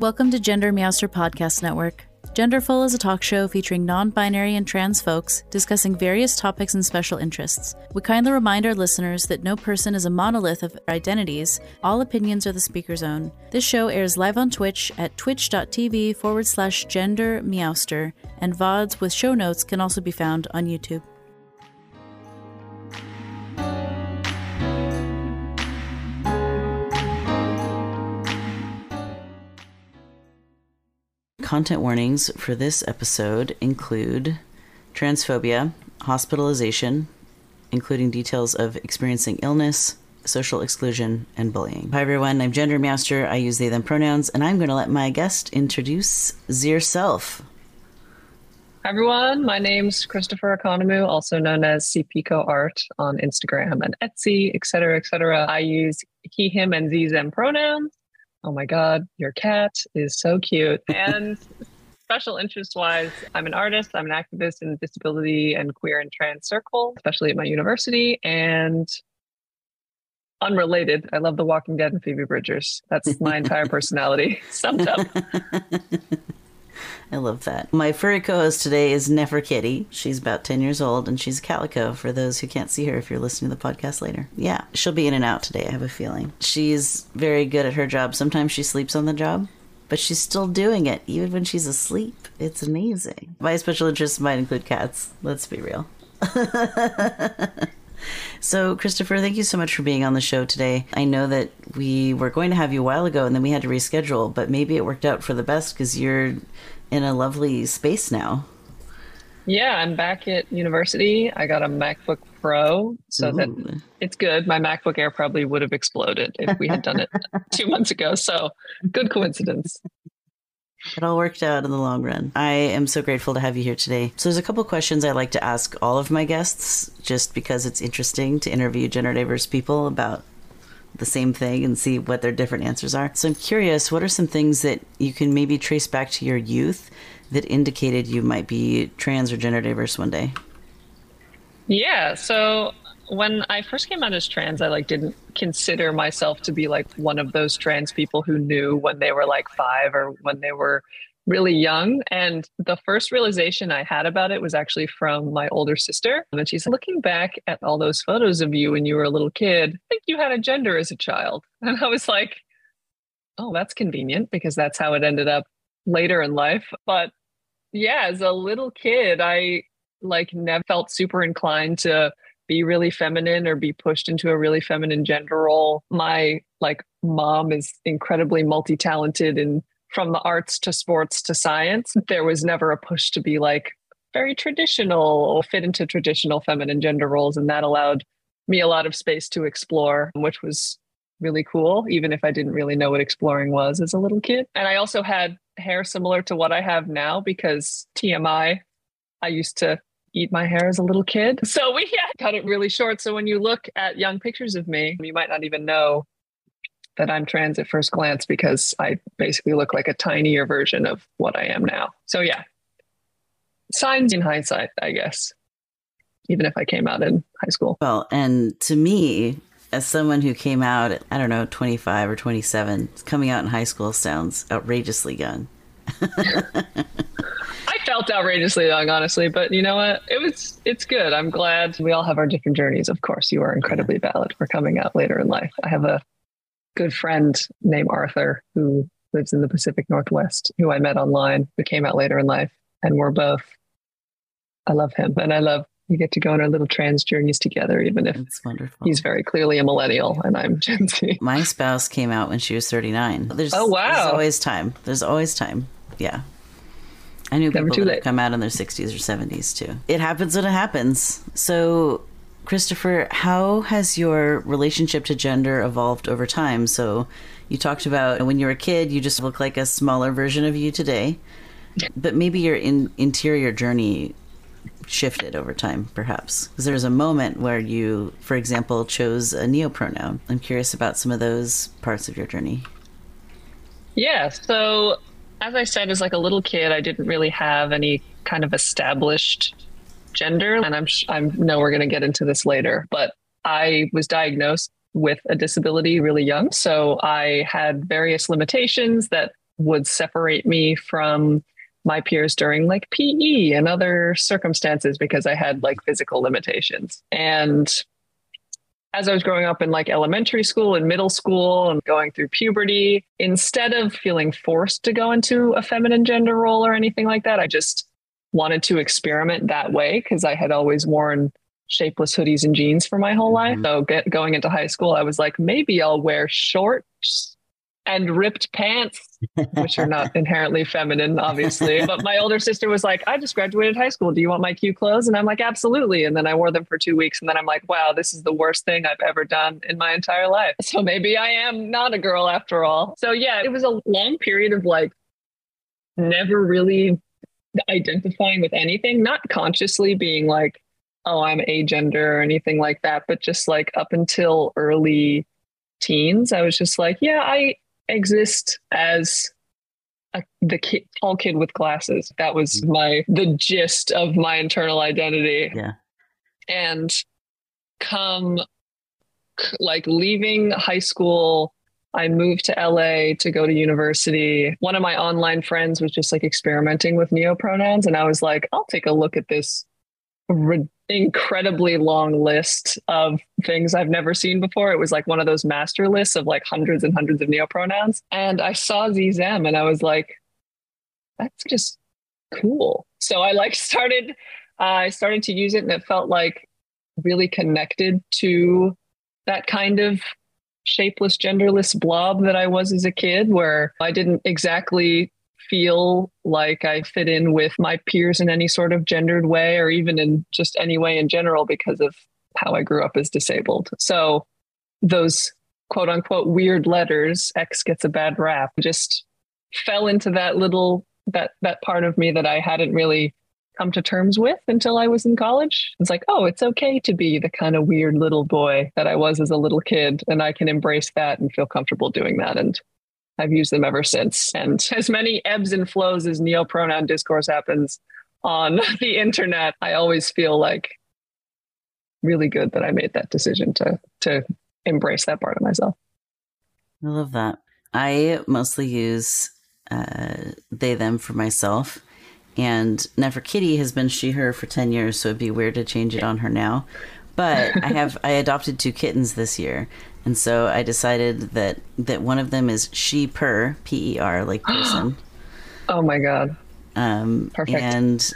Welcome to Gender Meowster Podcast Network. Genderful is a talk show featuring non binary and trans folks discussing various topics and special interests. We kindly remind our listeners that no person is a monolith of identities, all opinions are the speaker's own. This show airs live on Twitch at twitch.tv forward slash gender meowster, and VODs with show notes can also be found on YouTube. Content warnings for this episode include transphobia, hospitalization, including details of experiencing illness, social exclusion, and bullying. Hi everyone, I'm Gender Meowster. I use they them pronouns, and I'm going to let my guest introduce yourself. Hi everyone, my name's Christopher Economou, also known as CPico Art on Instagram and Etsy, etc., etc. I use he, him, and ze, them pronouns oh my God, your cat is so cute. And special interest wise, I'm an artist, I'm an activist in disability and queer and trans circle, especially at my university. And unrelated, I love The Walking Dead and Phoebe Bridgers. That's my entire personality summed up. I love that. My furry co host today is Neferkitty. She's about 10 years old and she's a calico for those who can't see her if you're listening to the podcast later. Yeah, she'll be in and out today, I have a feeling. She's very good at her job. Sometimes she sleeps on the job, but she's still doing it even when she's asleep. It's amazing. My special interests might include cats, let's be real. So, Christopher, thank you so much for being on the show today. I know that we were going to have you a while ago and then we had to reschedule, but maybe it worked out for the best because you're in a lovely space now. Yeah, I'm back at university. I got a MacBook Pro, so Ooh. that it's good. My MacBook Air probably would have exploded if we had done it two months ago. So, good coincidence. It all worked out in the long run. I am so grateful to have you here today. So, there's a couple questions I like to ask all of my guests just because it's interesting to interview gender diverse people about the same thing and see what their different answers are. So, I'm curious what are some things that you can maybe trace back to your youth that indicated you might be trans or gender diverse one day? Yeah. So, when I first came out as trans, I like didn't consider myself to be like one of those trans people who knew when they were like five or when they were really young. And the first realization I had about it was actually from my older sister. And she's looking back at all those photos of you when you were a little kid. I think you had a gender as a child. And I was like, oh, that's convenient because that's how it ended up later in life. But yeah, as a little kid, I like never felt super inclined to be really feminine or be pushed into a really feminine gender role. My like mom is incredibly multi-talented and from the arts to sports to science. There was never a push to be like very traditional or fit into traditional feminine gender roles. And that allowed me a lot of space to explore, which was really cool, even if I didn't really know what exploring was as a little kid. And I also had hair similar to what I have now because TMI, I used to eat my hair as a little kid. So we yeah, cut it really short. So when you look at young pictures of me, you might not even know that I'm trans at first glance because I basically look like a tinier version of what I am now. So yeah, signs in hindsight, I guess, even if I came out in high school. Well, and to me, as someone who came out at, I don't know, 25 or 27, coming out in high school sounds outrageously young. I felt outrageously young, honestly, but you know what? It was it's good. I'm glad we all have our different journeys. Of course, you are incredibly valid for coming out later in life. I have a good friend named Arthur who lives in the Pacific Northwest, who I met online, who came out later in life, and we're both. I love him, and I love we get to go on our little trans journeys together, even if it's wonderful. He's very clearly a millennial, and I'm Gen Z. My spouse came out when she was 39. There's, oh wow! There's always time. There's always time. Yeah. I knew Never people that come out in their 60s or 70s too. It happens when it happens. So, Christopher, how has your relationship to gender evolved over time? So, you talked about when you were a kid, you just look like a smaller version of you today. But maybe your in- interior journey shifted over time, perhaps? Because there was a moment where you, for example, chose a neopronoun. I'm curious about some of those parts of your journey. Yeah. So as I said, as like a little kid, I didn't really have any kind of established gender, and I'm I know we're going to get into this later, but I was diagnosed with a disability really young, so I had various limitations that would separate me from my peers during like PE and other circumstances because I had like physical limitations. And as I was growing up in like elementary school and middle school and going through puberty, instead of feeling forced to go into a feminine gender role or anything like that, I just wanted to experiment that way because I had always worn shapeless hoodies and jeans for my whole life. Mm-hmm. So get, going into high school, I was like, maybe I'll wear shorts and ripped pants, which are not inherently feminine, obviously. but my older sister was like, I just graduated high school. Do you want my cute clothes? And I'm like, absolutely. And then I wore them for two weeks. And then I'm like, wow, this is the worst thing I've ever done in my entire life. So maybe I am not a girl after all. So yeah, it was a long period of like never really identifying with anything, not consciously being like, oh, I'm agender or anything like that, but just like up until early teens, I was just like, yeah, I exist as a, the kid, tall kid with glasses. That was mm-hmm. my the gist of my internal identity. Yeah. And come like leaving high school, I moved to LA to go to university. One of my online friends was just like experimenting with neopronouns and I was like, I'll take a look at this incredibly long list of things I've never seen before. It was like one of those master lists of like hundreds and hundreds of neopronouns. And I saw ZZM and I was like, that's just cool. So I like started, uh, I started to use it and it felt like really connected to that kind of shapeless, genderless blob that I was as a kid, where I didn't exactly feel like I fit in with my peers in any sort of gendered way or even in just any way in general because of how I grew up as disabled. So those quote unquote weird letters, X gets a bad rap, just fell into that little that that part of me that I hadn't really come to terms with until I was in college. It's like, oh, it's okay to be the kind of weird little boy that I was as a little kid and I can embrace that and feel comfortable doing that and I've used them ever since. And as many ebbs and flows as neopronoun discourse happens on the internet, I always feel like really good that I made that decision to to embrace that part of myself. I love that. I mostly use uh, they them for myself. And Neferkitty has been she her for 10 years, so it'd be weird to change it on her now. But I have I adopted two kittens this year. And so I decided that that one of them is she per P E R like person. oh my god. Um, perfect. And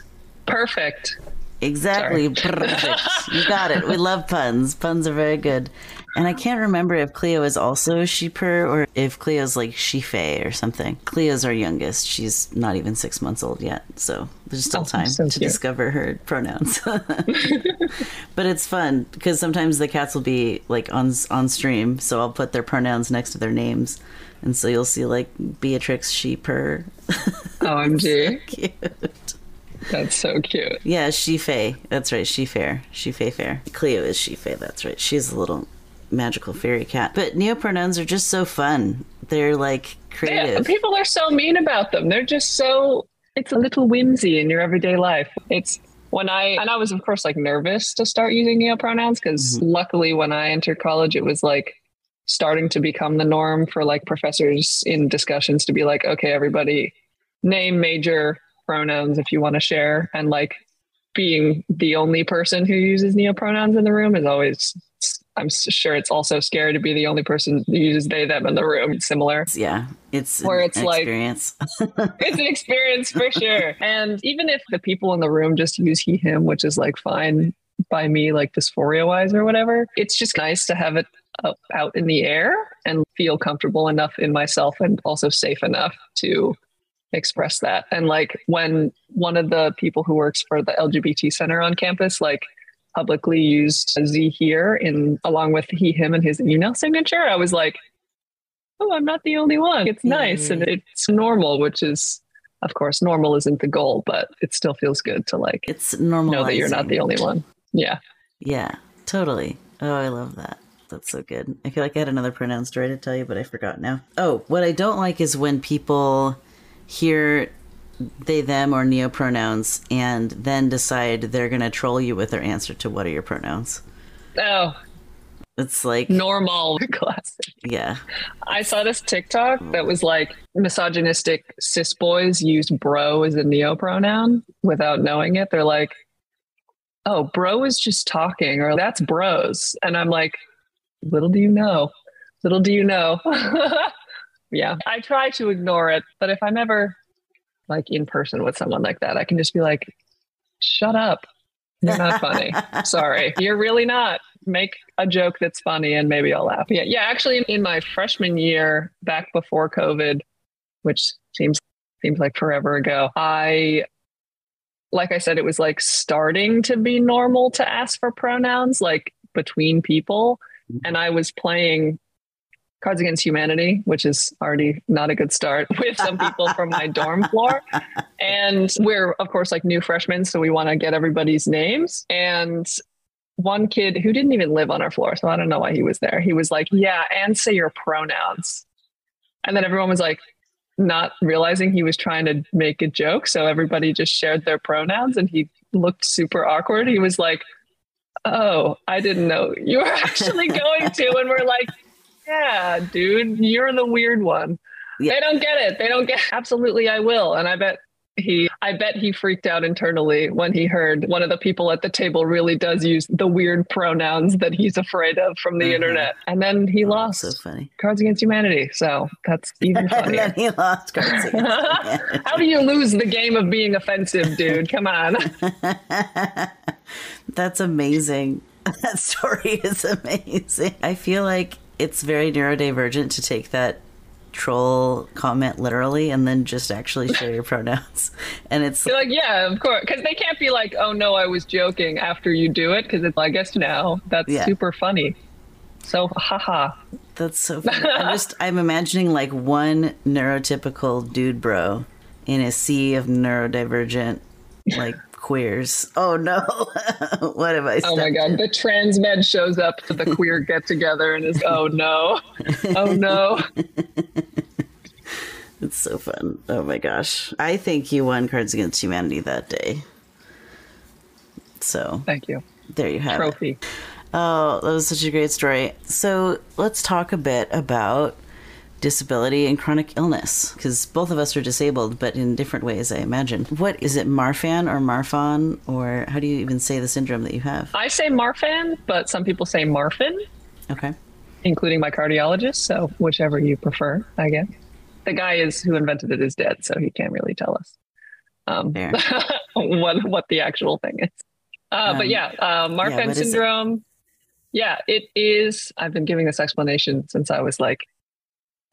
perfect. Exactly. Perfect. you got it. We love puns. Puns are very good. And I can't remember if Cleo is also Sheeper or if Cleo's like Shife or something. Cleo's our youngest. She's not even six months old yet. So there's still oh, time so to discover her pronouns. but it's fun because sometimes the cats will be like on, on stream. So I'll put their pronouns next to their names. And so you'll see like Beatrix Sheeper. Oh, OMG. so cute. That's so cute. Yeah, Shife. That's right. She fair. She fair. Cleo is Shife. That's right. She's a little magical fairy cat. But neopronouns are just so fun. They're like creative. Yeah, people are so mean about them. They're just so it's a little whimsy in your everyday life. It's when I and I was of course like nervous to start using neopronouns because mm-hmm. luckily when I entered college it was like starting to become the norm for like professors in discussions to be like, okay, everybody name major pronouns if you want to share and like being the only person who uses neopronouns in the room is always I'm sure it's also scary to be the only person who uses they them in the room. It's similar. Yeah. It's where it's like experience. it's an experience for sure. And even if the people in the room just use he him, which is like fine by me, like dysphoria wise or whatever, it's just nice to have it up, out in the air and feel comfortable enough in myself and also safe enough to express that. And like when one of the people who works for the LGBT center on campus, like publicly used Z here in along with he, him, and his email signature, I was like, oh, I'm not the only one. It's nice and mm. it's normal, which is of course normal isn't the goal, but it still feels good to like it's normal know that you're not the only one. Yeah. Yeah, totally. Oh, I love that. That's so good. I feel like I had another pronoun story to tell you, but I forgot now. Oh, what I don't like is when people hear they them or neopronouns and then decide they're going to troll you with their answer to what are your pronouns oh It's like normal classic. Yeah. I saw this TikTok that was like misogynistic cis boys use bro as a neo pronoun without knowing it. They're like, oh, bro is just talking, or that's bros. And I'm like, little do you know, little do you know. yeah. I try to ignore it, but if I'm ever like in person with someone like that, I can just be like, shut up. You're not funny. Sorry. You're really not. Make a joke that's funny and maybe I'll laugh. Yeah. Yeah. Actually, in my freshman year, back before COVID, which seems seems like forever ago, I like I said, it was like starting to be normal to ask for pronouns like between people. Mm-hmm. And I was playing Cards Against Humanity, which is already not a good start with some people from my dorm floor. And we're, of course, like new freshmen. So we want to get everybody's names. And one kid who didn't even live on our floor, so I don't know why he was there, he was like, Yeah, and say your pronouns. And then everyone was like, not realizing he was trying to make a joke. So everybody just shared their pronouns and he looked super awkward. He was like, Oh, I didn't know you were actually going to. And we're like, yeah, dude, you're the weird one. Yeah. They don't get it. They don't get absolutely I will. And I bet he I bet he freaked out internally when he heard one of the people at the table really does use the weird pronouns that he's afraid of from the mm-hmm. internet. And then he oh, lost so funny. Cards Against Humanity. So that's even funnier. and then he lost Cards Against Humanity. How do you lose the game of being offensive, dude? Come on. that's amazing. That story is amazing. I feel like it's very neurodivergent to take that troll comment literally and then just actually share your pronouns. And it's You're like, yeah, of course, because they can't be like, oh no, I was joking after you do it, because it's, like, I guess now that's yeah. super funny. So, haha. That's so funny. I'm just, I'm imagining like one neurotypical dude bro in a sea of neurodivergent, like queers. Oh no, what have I? Oh my god, the trans med shows up to the queer get together and is oh no, oh no. it's so fun. Oh my gosh, I think you won Cards Against Humanity that day. So thank you. There you have trophy. It. Oh, that was such a great story. So let's talk a bit about disability and chronic illness because both of us are disabled, but in different ways, I imagine. What is it, Marfan or Marfan, or how do you even say the syndrome that you have? I say Marfan, but some people say Marfan. Okay. Including my cardiologist, so whichever you prefer, I guess. The guy is who invented it is dead, so he can't really tell us um, what what the actual thing is. Uh, um, but yeah, uh, Marfan yeah, syndrome. Yeah, it is. I've been giving this explanation since I was like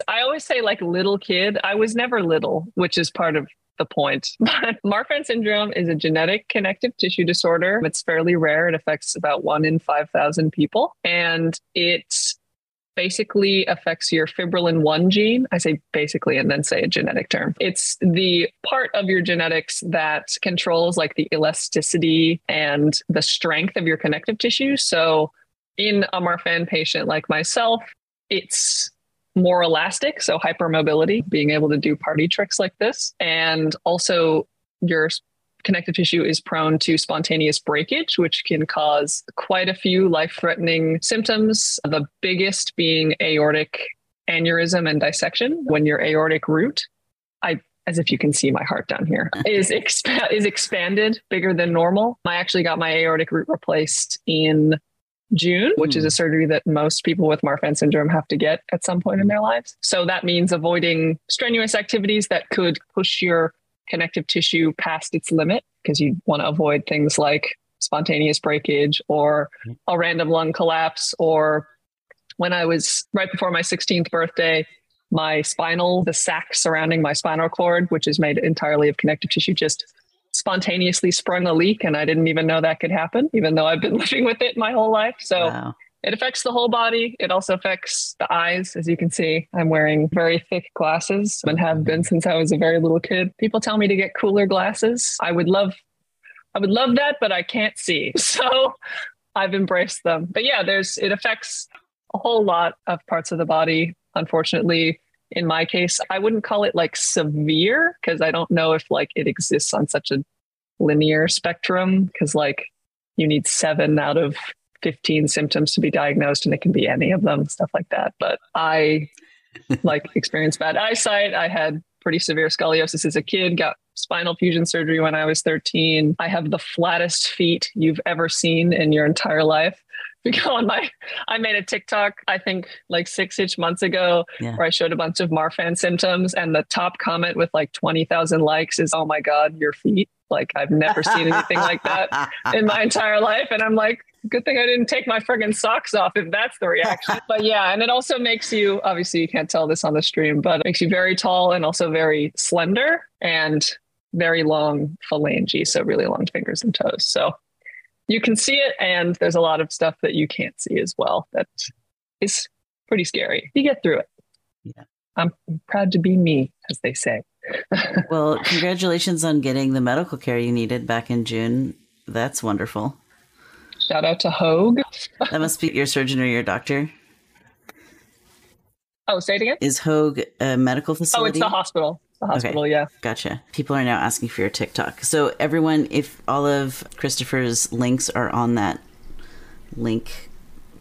I always say like little kid. I was never little, which is part of the point. But Marfan syndrome is a genetic connective tissue disorder. It's fairly rare. It affects about one in 5,000 people. And it basically affects your fibrillin 1 gene. I say basically and then say a genetic term. It's the part of your genetics that controls like the elasticity and the strength of your connective tissue. So in a Marfan patient like myself, it's more elastic, so hypermobility, being able to do party tricks like this. And also, your connective tissue is prone to spontaneous breakage, which can cause quite a few life threatening symptoms. The biggest being aortic aneurysm and dissection when your aortic root, I as if you can see my heart down here, is expa- is expanded bigger than normal. I actually got my aortic root replaced in June, which is a hmm. surgery that most people with Marfan syndrome have to get at some point in their lives. So that means avoiding strenuous activities that could push your connective tissue past its limit because you want to avoid things like spontaneous breakage or a random lung collapse or when I was right before my 16th birthday, my spinal, the sac surrounding my spinal cord, which is made entirely of connective tissue, just spontaneously sprung a leak and I didn't even know that could happen, even though I've been living with it my whole life. So wow. it affects the whole body. It also affects the eyes. As you can see, I'm wearing very thick glasses and have been since I was a very little kid. People tell me to get cooler glasses. I would love I would love that, but I can't see. So I've embraced them. But yeah, there's it affects a whole lot of parts of the body. Unfortunately, in my case i wouldn't call it like severe because i don't know if like it exists on such a linear spectrum because like you need seven out of 15 symptoms to be diagnosed, and it can be any of them, stuff like that. But I like experienced bad eyesight. I had pretty severe scoliosis as a kid, got spinal fusion surgery when I was 13. I have the flattest feet you've ever seen in your entire life. Because on my, I made a TikTok, I think like six ish months ago, yeah. where I showed a bunch of Marfan symptoms. And the top comment with like 20,000 likes is, Oh my God, your feet. Like I've never seen anything like that in my entire life. And I'm like, good thing I didn't take my friggin' socks off if that's the reaction. but yeah, and it also makes you obviously you can't tell this on the stream, but it makes you very tall and also very slender and very long phalange, so really long fingers and toes. So you can see it, and there's a lot of stuff that you can't see as well. That is pretty scary. You get through it. Yeah. I'm proud to be me, as they say. well, congratulations on getting the medical care you needed back in June. That's wonderful. Shout out to Hoag. that must be your surgeon or your doctor. Oh, say it again. Is Hoag a medical facility? Oh, it's the hospital the hospital. Okay. Yeah. Gotcha. People are now asking for your TikTok. So everyone, if all of Christopher's links are on that link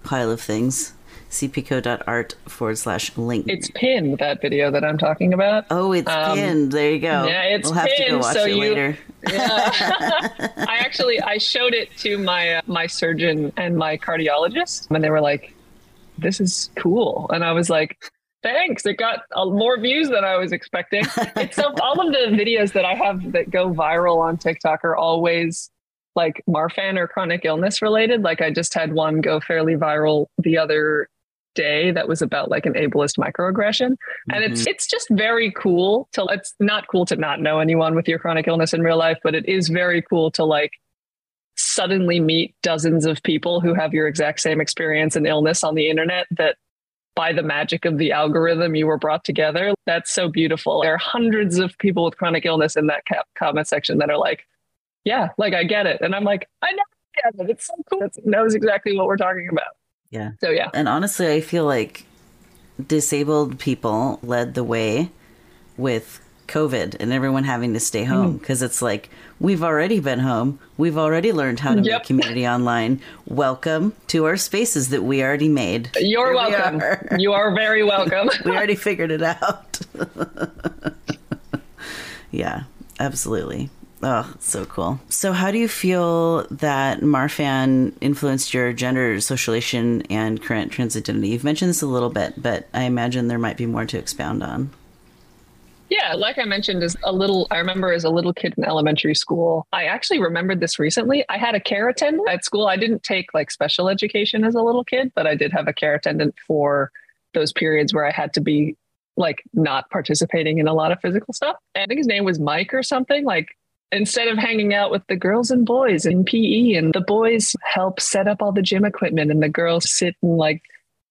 pile of things, cpico.art forward slash link. It's pinned, that video that I'm talking about. Oh, it's um, pinned. There you go. Yeah, it's we'll have pinned, to go watch so it you, later. Yeah. I actually, I showed it to my, uh, my surgeon and my cardiologist and they were like, this is cool. And I was like, Thanks. It got uh, more views than I was expecting. It's so, all of the videos that I have that go viral on TikTok are always like Marfan or chronic illness related. Like I just had one go fairly viral the other day that was about like an ableist microaggression. Mm-hmm. And it's mm-hmm. it's just very cool to it's not cool to not know anyone with your chronic illness in real life, but it is very cool to like suddenly meet dozens of people who have your exact same experience and illness on the internet that by the magic of the algorithm you were brought together. That's so beautiful. There are hundreds of people with chronic illness in that comment section that are like, yeah, like I get it. And I'm like, I know I get it. It's so cool. It knows exactly what we're talking about. Yeah. So yeah. And honestly, I feel like disabled people led the way with COVID and everyone having to stay home because mm-hmm. it's like we've already been home. We've already learned how to yep. make community online. Welcome to our spaces that we already made. You're Here welcome. Are. You are very welcome. we already figured it out. yeah, absolutely. Oh, so cool. So, how do you feel that Marfan influenced your gender socialization and current trans identity? You've mentioned this a little bit, but I imagine there might be more to expound on. Yeah, like I mentioned, as a little, I remember as a little kid in elementary school, I actually remembered this recently. I had a care attendant at school. I didn't take like special education as a little kid, but I did have a care attendant for those periods where I had to be like not participating in a lot of physical stuff. And I think his name was Mike or something. Like instead of hanging out with the girls and boys in PE, and the boys help set up all the gym equipment, and the girls sit and like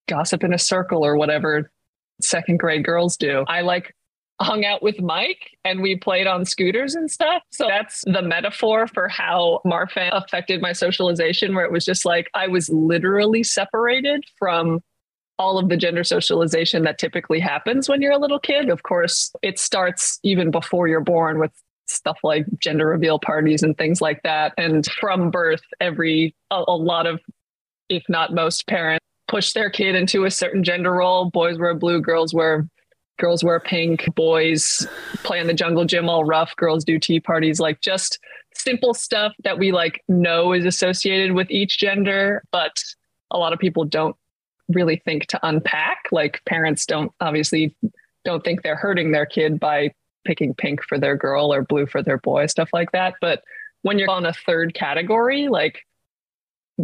gossip in a circle or whatever second grade girls do. I like hung out with Mike and we played on scooters and stuff. So that's the metaphor for how Marfan affected my socialization, where it was just like I was literally separated from all of the gender socialization that typically happens when you're a little kid. Of course, it starts even before you're born with stuff like gender reveal parties and things like that. And from birth, every, a, a lot of, if not most parents, push their kid into a certain gender role. Boys wear blue, girls wear girls wear pink, boys play in the jungle gym all rough, girls do tea parties, like just simple stuff that we like know is associated with each gender, but a lot of people don't really think to unpack. Like parents don't obviously don't think they're hurting their kid by picking pink for their girl or blue for their boy, stuff like that. But when you're on a third category, like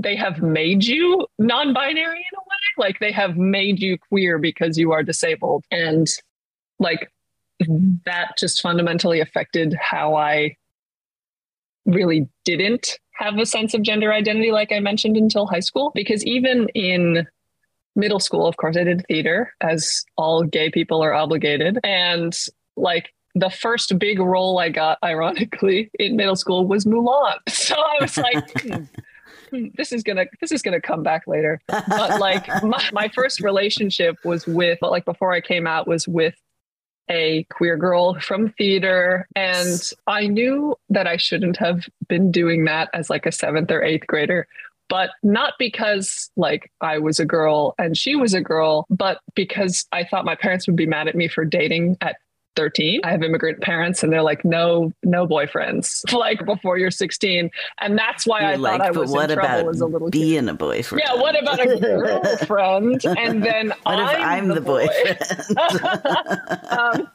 they have made you non-binary in a way? Like they have made you queer because you are disabled. And like that just fundamentally affected how i really didn't have a sense of gender identity like i mentioned until high school. Because even in middle school of course i did theater as all gay people are obligated. And like the first big role i got ironically in middle school was mulan. So i was like this is gonna this is gonna come back later. But like my, my first relationship was with like before I came out was with a queer girl from theater and I knew that I shouldn't have been doing that as like a 7th or 8th grader but not because like I was a girl and she was a girl, but because I thought my parents would be mad at me for dating at 13. I have immigrant parents and they're like, no, no boyfriends, like before you're 16. And that's why you're I like, thought I was in trouble as a little being kid. a boyfriend? Yeah, what about a girlfriend? and then what I'm, if I'm the, the boyfriend? um,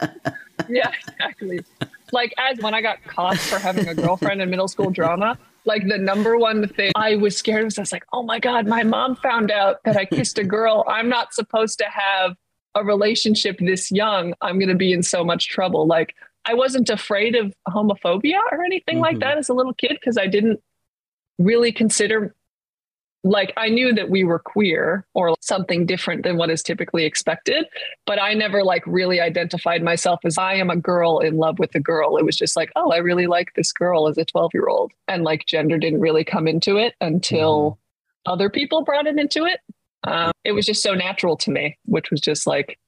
yeah, exactly. Like as when I got caught for having a girlfriend in middle school drama, like the number one thing I was scared of was I was like, oh my God, my mom found out that I kissed a girl. I'm not supposed to have a relationship this young. I'm going to be in so much trouble. Like I wasn't afraid of homophobia or anything mm-hmm. like that as a little kid because I didn't really consider like I knew that we were queer or something different than what is typically expected, but I never like really identified myself as I am a girl in love with a girl. It was just like, oh, I really like this girl as a 12 year old. And like gender didn't really come into it until mm-hmm. other people brought it into it. Um, it was just so natural to me, which was just like,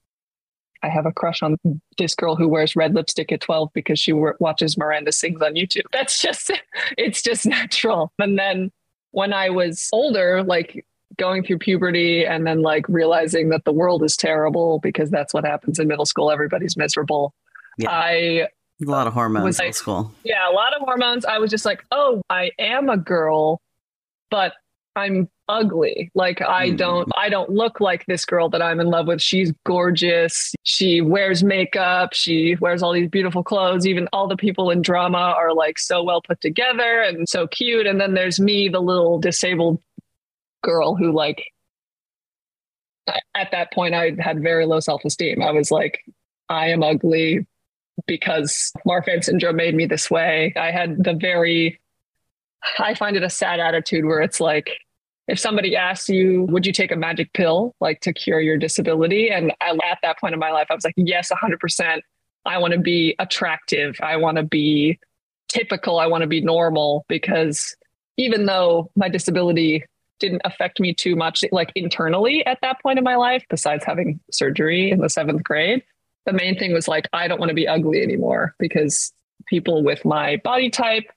I have a crush on this girl who wears red lipstick at 12 because she watches Miranda Sings on YouTube. That's just, it's just natural. And then when I was older, like going through puberty and then like realizing that the world is terrible because that's what happens in middle school. Everybody's miserable. Yeah. I a lot of hormones like, in school. Yeah, a lot of hormones. I was just like, oh, I am a girl, but I'm ugly. Like I mm. don't I don't look like this girl that I'm in love with. She's gorgeous. She wears makeup. She wears all these beautiful clothes. Even all the people in drama are like so well put together and so cute. And then there's me, the little disabled girl who like at that point I had very low self-esteem. I was like I am ugly because Marfan syndrome made me this way. I had the very I find it a sad attitude where it's like if somebody asks you, would you take a magic pill like to cure your disability? And I, at that point in my life, I was like, yes, 100%. I want to be attractive. I want to be typical. I want to be normal because even though my disability didn't affect me too much, like internally at that point in my life, besides having surgery in the seventh grade, the main thing was like, I don't want to be ugly anymore because people with my body type,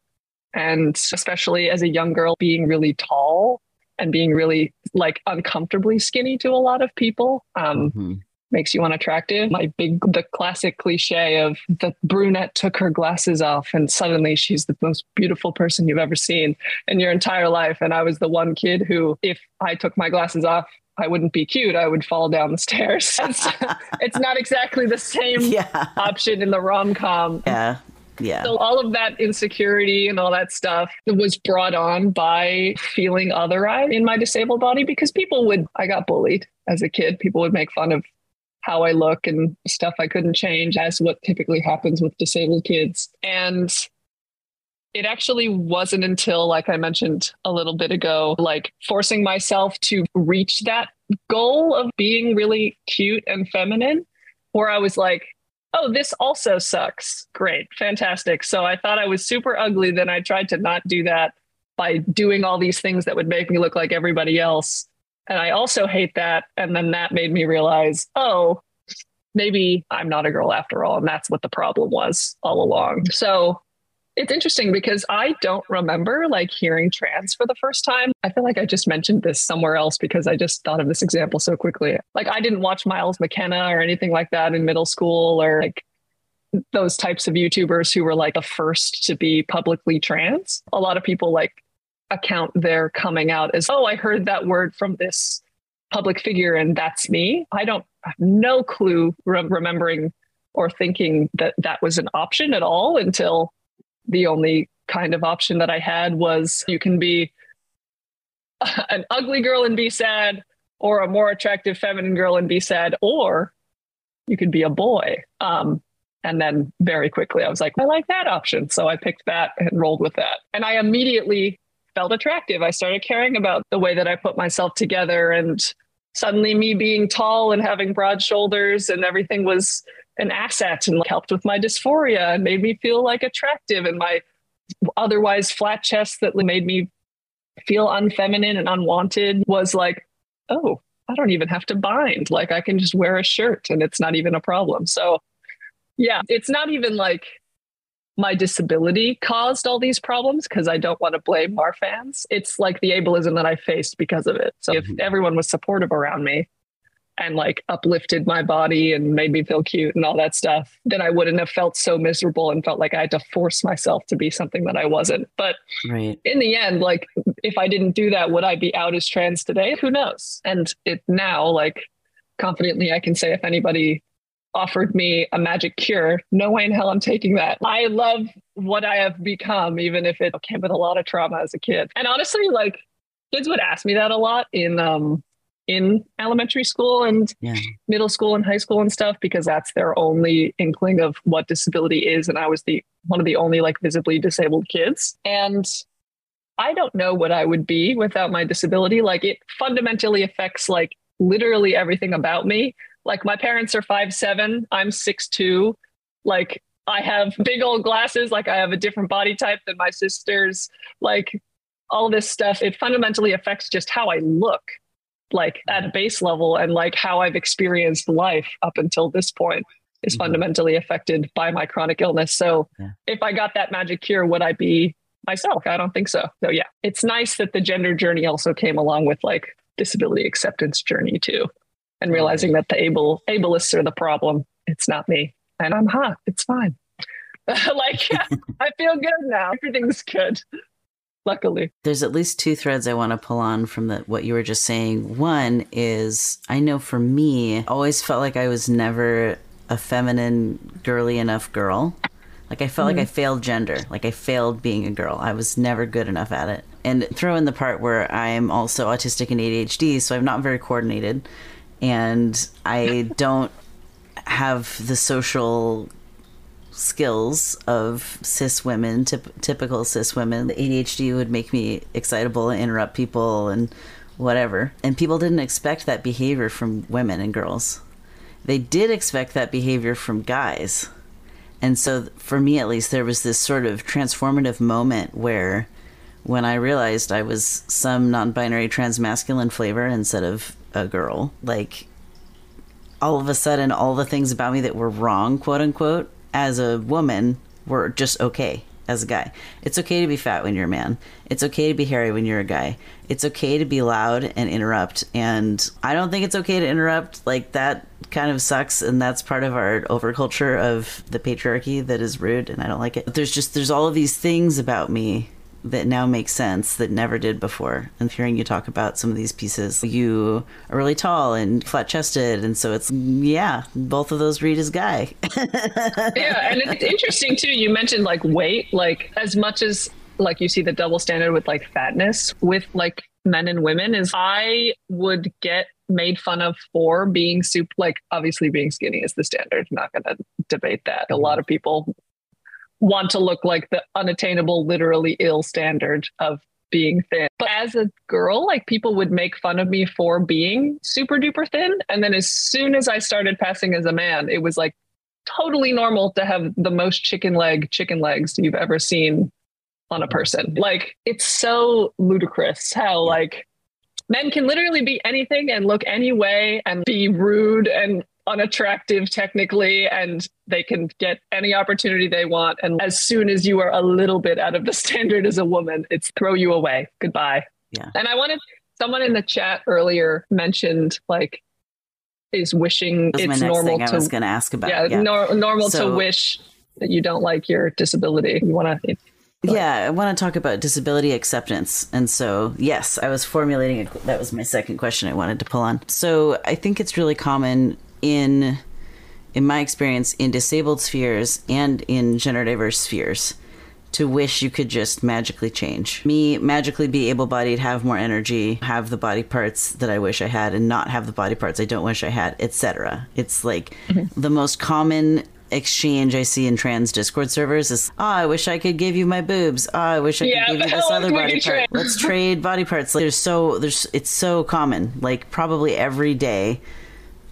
and especially as a young girl, being really tall and being really like uncomfortably skinny to a lot of people um, mm-hmm. makes you unattractive. My big, the classic cliche of the brunette took her glasses off and suddenly she's the most beautiful person you've ever seen in your entire life. And I was the one kid who, if I took my glasses off, I wouldn't be cute. I would fall down the stairs. it's, it's not exactly the same yeah. option in the rom com. Yeah. Yeah. So all of that insecurity and all that stuff was brought on by feeling otherized in my disabled body because people would, I got bullied as a kid. People would make fun of how I look and stuff I couldn't change, as what typically happens with disabled kids. And it actually wasn't until, like I mentioned a little bit ago, like forcing myself to reach that goal of being really cute and feminine, where I was like, oh, this also sucks. Great, fantastic. So I thought I was super ugly. Then I tried to not do that by doing all these things that would make me look like everybody else. And I also hate that. And then that made me realize, oh, maybe I'm not a girl after all. And that's what the problem was all along. So it's interesting because I don't remember like hearing trans for the first time. I feel like I just mentioned this somewhere else because I just thought of this example so quickly. Like I didn't watch Miles McKenna or anything like that in middle school or like those types of YouTubers who were like the first to be publicly trans. A lot of people like account their coming out as, oh, I heard that word from this public figure and that's me. I don't have no clue re- remembering or thinking that that was an option at all until the only kind of option that I had was you can be an ugly girl and be sad, or a more attractive feminine girl and be sad, or you could be a boy. Um, and then very quickly, I was like, I like that option. So I picked that and rolled with that. And I immediately felt attractive. I started caring about the way that I put myself together. And suddenly, me being tall and having broad shoulders and everything was an asset and helped with my dysphoria and made me feel like attractive and my otherwise flat chest that made me feel unfeminine and unwanted was like, oh, I don't even have to bind. Like I can just wear a shirt and it's not even a problem. So yeah, it's not even like my disability caused all these problems because I don't want to blame Marfan's. It's like the ableism that I faced because of it. So if mm-hmm. everyone was supportive around me and like uplifted my body and made me feel cute and all that stuff, then I wouldn't have felt so miserable and felt like I had to force myself to be something that I wasn't. But right. in the end, like if I didn't do that, would I be out as trans today? Who knows? And it now, like confidently, I can say if anybody offered me a magic cure, no way in hell I'm taking that. I love what I have become, even if it came with a lot of trauma as a kid. And honestly, like kids would ask me that a lot in um in elementary school and yeah. middle school and high school and stuff because that's their only inkling of what disability is. And I was the one of the only like visibly disabled kids. And I don't know what I would be without my disability. Like it fundamentally affects like literally everything about me. Like my parents are five seven, I'm six two. Like I have big old glasses, like I have a different body type than my sisters. Like all this stuff, it fundamentally affects just how I look, like at a base level, and like how I've experienced life up until this point is mm-hmm. fundamentally affected by my chronic illness. So yeah. if I got that magic cure, would I be myself? I don't think so. So yeah, it's nice that the gender journey also came along with like disability acceptance journey too and realizing that the able ableists are the problem. It's not me. And I'm hot. It's fine. like I feel good now. Everything's good. Luckily. There's at least two threads I want to pull on from the, what you were just saying. One is I know for me, I always felt like I was never a feminine, girly enough girl. Like I felt mm-hmm. like I failed gender. Like I failed being a girl. I was never good enough at it. And throw in the part where I'm also autistic and ADHD, so I'm not very coordinated and I don't have the social skills of cis women, typ- typical cis women. The ADHD would make me excitable and interrupt people and whatever. And people didn't expect that behavior from women and girls. They did expect that behavior from guys. And so, for me at least, there was this sort of transformative moment where when I realized I was some non binary transmasculine flavor instead of a girl. Like, all of a sudden, all the things about me that were wrong, quote unquote, as a woman were just okay as a guy. It's okay to be fat when you're a man. It's okay to be hairy when you're a guy. It's okay to be loud and interrupt. And I don't think it's okay to interrupt. Like that kind of sucks and that's part of our overculture of the patriarchy that is rude and I don't like it. There's just there's all of these things about me that now makes sense that never did before. And hearing you talk about some of these pieces, you are really tall and flat chested. And so it's, yeah, both of those read as guy. yeah. And it's interesting too. You mentioned like weight, like as much as like you see the double standard with like fatness with like men and women is I would get made fun of for being super like obviously being skinny is the standard. I'm not gonna debate that. A mm-hmm. lot of people want to look like the unattainable, literally ill standard of being thin. But as a girl, like people would make fun of me for being super duper thin. And then as soon as I started passing as a man, it was like totally normal to have the most chicken leg chicken legs you've ever seen on a person. Like it's so ludicrous how like men can literally be anything and look any way and be rude and unattractive technically and they can get any opportunity they want. And as soon as you are a little bit out of the standard as a woman it's throw you away. Goodbye. Yeah. And i wanted someone in the chat earlier mentioned like is wishing it's normal to I was going to ask about. Yeah, yeah. Nor- normal so, to wish that you don't like your disability. You want to yeah, I want to talk about disability acceptance. And so, yes, I was formulating a, that was my second question I wanted to pull on. So, I think it's really common in in my experience in disabled spheres and in gender diverse spheres to wish you could just magically change. Me magically be able bodied, have more energy, have the body parts that I wish I had, and not have the body parts I don't wish I had, etc. It's like mm-hmm. the most common exchange I see in trans Discord servers is, oh, I wish I could give you my boobs. Oh, I wish I yeah, could give you this other body part. Let's trade body parts. Like, there's so there's it's so common. Like probably every day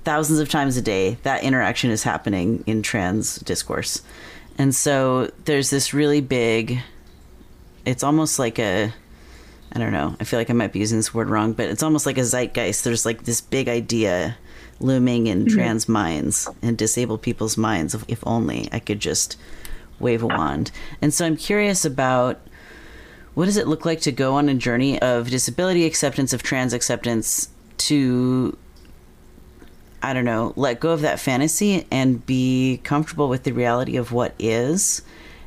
thousands of times a day that interaction is happening in trans discourse and so there's this really big it's almost like a i don't know i feel like i might be using this word wrong but it's almost like a zeitgeist there's like this big idea looming in mm-hmm. trans minds and disabled people's minds if only i could just wave a wand. And so I'm curious about what does it look like to go on a journey of disability acceptance, of trans acceptance, to I don't know, let go of that fantasy and be comfortable with the reality of what is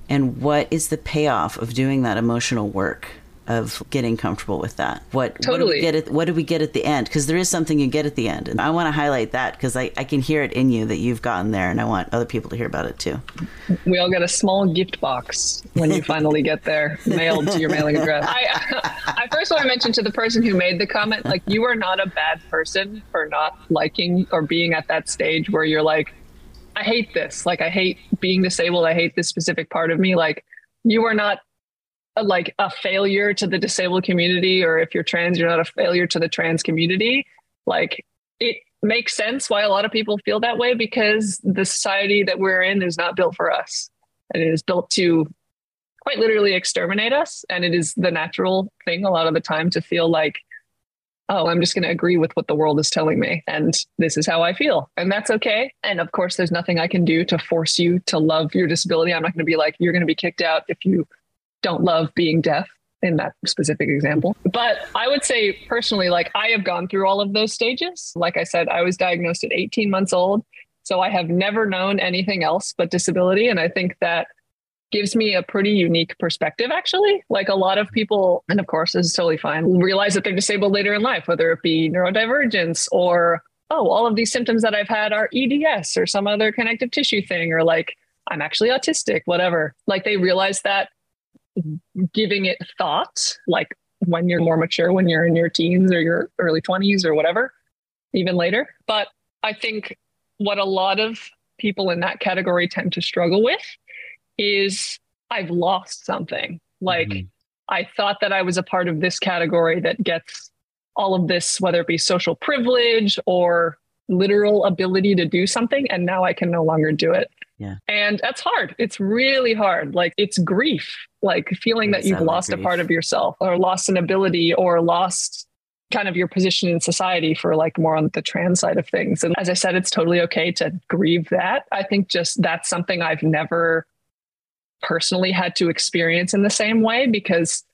and what is the payoff of doing that emotional work of getting comfortable with that. What totally. what do we get at what do we get at the end? Because there is something you get at the end, and I want to highlight that because I, I can hear it in you that you've gotten there, and I want other people to hear about it too. We all get a small gift box when you finally get there, mailed to your mailing address. I I first want to mention to the person who made the comment, like you are not a bad person for not liking or being at that stage where you're like, I hate this. Like I hate being disabled. I hate this specific part of me. Like you are not like a failure to the disabled community or if you're trans you're not a failure to the trans community. Like it makes sense why a lot of people feel that way because the society that we're in is not built for us. And it is built to quite literally exterminate us and it is the natural thing a lot of the time to feel like oh i'm just going to agree with what the world is telling me and this is how i feel and that's okay. And of course there's nothing i can do to force you to love your disability. I'm not going to be like you're going to be kicked out if you don't love being deaf in that specific example. But I would say personally, like I have gone through all of those stages. Like I said, I was diagnosed at 18 months old. So I have never known anything else but disability. And I think that gives me a pretty unique perspective, actually. Like a lot of people, and of course, this is totally fine, realize that they're disabled later in life, whether it be neurodivergence or, oh, all of these symptoms that I've had are EDS or some other connective tissue thing, or like, I'm actually autistic, whatever. Like they realize that giving it thought, like when you're more mature, when you're in your teens or your early 20s or whatever, even later. But I think what a lot of people in that category tend to struggle with is I've lost something. Like mm-hmm. I thought that I was a part of this category that gets all of this, whether it be social privilege or literal ability to do something, and now I can no longer do it. Yeah. And that's hard. It's really hard. Like it's grief, like feeling that you've lost a part of yourself or lost an ability or lost kind of your position in society for like more on the trans side of things. And as I said, it's totally okay to grieve that. I think just that's something I've never personally had to experience in the same way because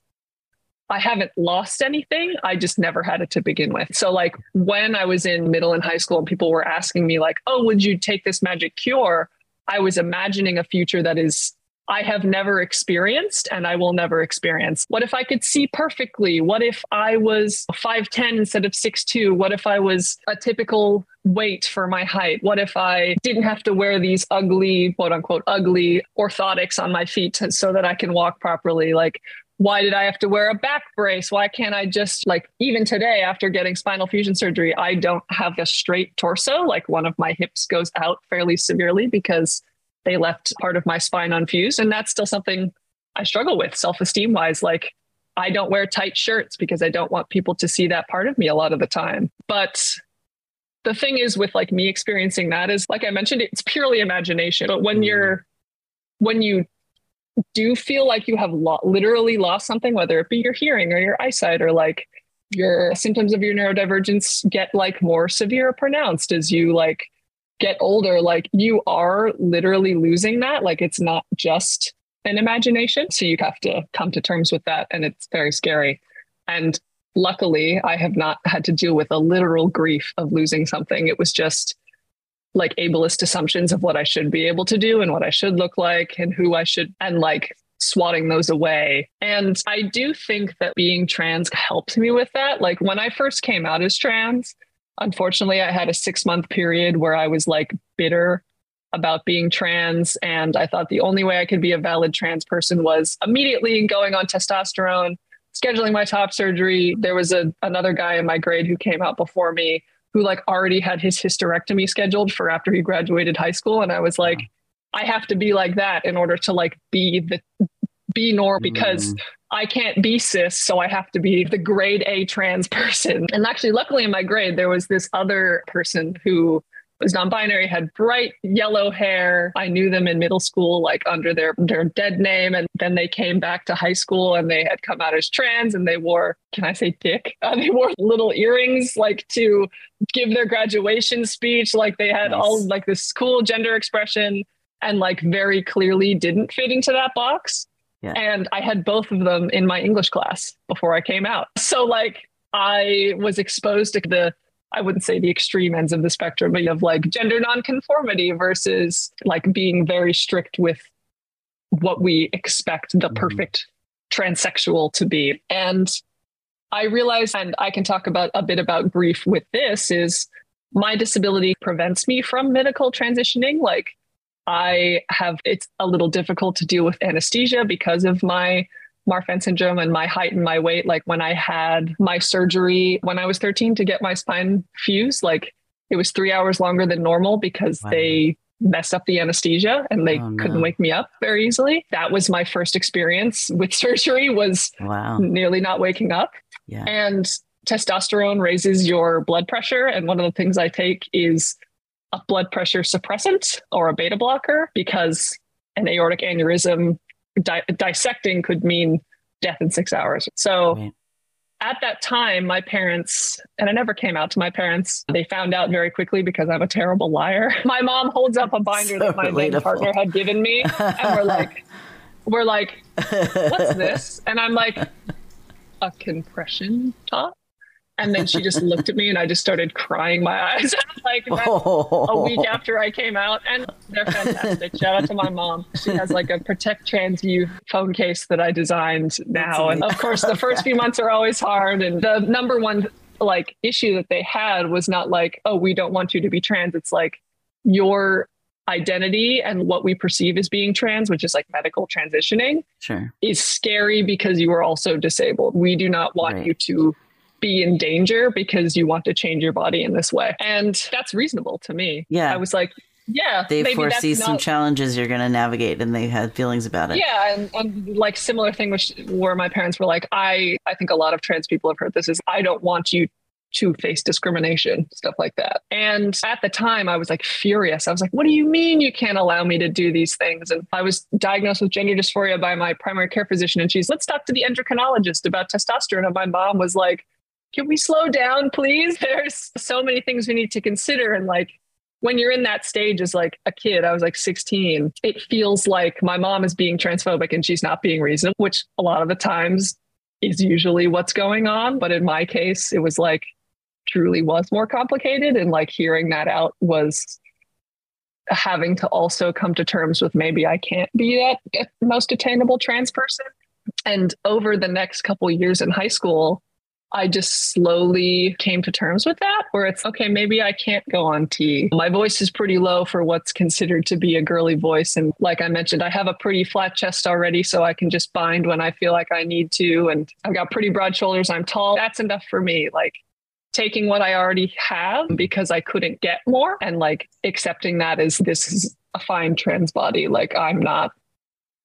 I haven't lost anything. I just never had it to begin with. So, like, when I was in middle and high school and people were asking me, like, oh, would you take this magic cure? I was imagining a future that is I have never experienced and I will never experience. What if I could see perfectly? What if I was 5'10 instead of 6'2? What if I was a typical weight for my height? What if I didn't have to wear these ugly, quote unquote, ugly orthotics on my feet so that I can walk properly? Like, why did I have to wear a back brace? Why can't I just like even today after getting spinal fusion surgery, I don't have a straight torso. Like one of my hips goes out fairly severely because they left part of my spine unfused. And that's still something I struggle with self-esteem wise. Like I don't wear tight shirts because I don't want people to see that part of me a lot of the time. But the thing is with like me experiencing that is like I mentioned, it's purely imagination. But when mm. you're when you do feel like you have lo- literally lost something, whether it be your hearing or your eyesight or like your symptoms of your neurodivergence get like more severe pronounced as you like get older, like you are literally losing that. Like it's not just an imagination. So you have to come to terms with that. And it's very scary. And luckily, I have not had to deal with a literal grief of losing something. It was just like ableist assumptions of what I should be able to do and what I should look like and who I should, and like swatting those away. And I do think that being trans helped me with that. Like when I first came out as trans, unfortunately, I had a six month period where I was like bitter about being trans. And I thought the only way I could be a valid trans person was immediately going on testosterone, scheduling my top surgery. There was a, another guy in my grade who came out before me who like already had his hysterectomy scheduled for after he graduated high school and i was like i have to be like that in order to like be the be norm because mm. I can't be cis, so I have to be the grade A trans person. And actually, luckily in my grade, there was this other person who was non-binary, had bright yellow hair. I knew them in middle school, like under their their dead name, and then they came back to high school and they had come out as trans, and they wore, can I say, dick? Uh, they wore little earrings, like to give their graduation speech. Like they had nice. all like this cool gender expression. and like very clearly didn't fit into that box. Yeah. And I had both of them in my English class before I came out. So like I was exposed to the I wouldn't say the extreme ends of the spectrum, but of like gender nonconformity versus like being very strict with what we expect the mm-hmm. perfect transsexual to be. And I realize, and I can talk about a bit about grief with this, is my disability prevents me from medical transitioning. Like I have, it's a little difficult to deal with anesthesia because of my Marfan syndrome and my height and my weight. Like when I had my surgery when I was 13 to get my spine fused, like it was three hours longer than normal because wow. they messed up the anesthesia and they oh, couldn't wake me up very easily. That was my first experience with surgery was wow. nearly not waking up. Yeah. And testosterone raises your blood pressure. And one of the things I take is a blood pressure suppressant or a beta blocker because an aortic aneurysm di- dissecting could mean death in six hours. So right. at that time, my parents, and I never came out to my parents, they found out very quickly because I'm a terrible liar. My mom holds up a binder so that my then partner had given me, and we're like, we're like, what's this? And I'm like, a compression top. And then she just looked at me and I just started crying my eyes out like oh. a week after I came out. And they're fantastic. Shout out to my mom. She has like a Protect Trans Youth phone case that I designed now. And of course, the first few months are always hard. And the number one like issue that they had was not like, oh, we don't want you to be trans. It's like your identity and what we perceive as being trans, which is like medical transitioning, sure. is scary because you are also disabled. We do not want right. you to be in danger because you want to change your body in this way. And that's reasonable to me. Yeah. I was like, yeah, they foresee some not... challenges you're going to navigate and they had feelings about it. Yeah. And, and like similar thing, which where my parents were like, I, I think a lot of trans people have heard this is I don't want you to face discrimination, stuff like that. And at the time, I was like furious. I was like, what do you mean you can't allow me to do these things? And I was diagnosed with gender dysphoria by my primary care physician. And she's, let's talk to the endocrinologist about testosterone. And my mom was like, can we slow down, please? There's so many things we need to consider. And like, when you're in that stage as like a kid, I was like 16, it feels like my mom is being transphobic and she's not being reasonable, which a lot of the times is usually what's going on. But in my case, it was like truly was more complicated. And like hearing that out was having to also come to terms with maybe I can't be that most attainable trans person. And over the next couple years in high school, I just slowly came to terms with that, where it's okay, maybe I can't go on T. My voice is pretty low for what's considered to be a girly voice. And like I mentioned, I have a pretty flat chest already, so I can just bind when I feel like I need to. And I've got pretty broad shoulders. I'm tall. That's enough for me. Like taking what I already have because I couldn't get more and like accepting that as this is a fine trans body. Like I'm not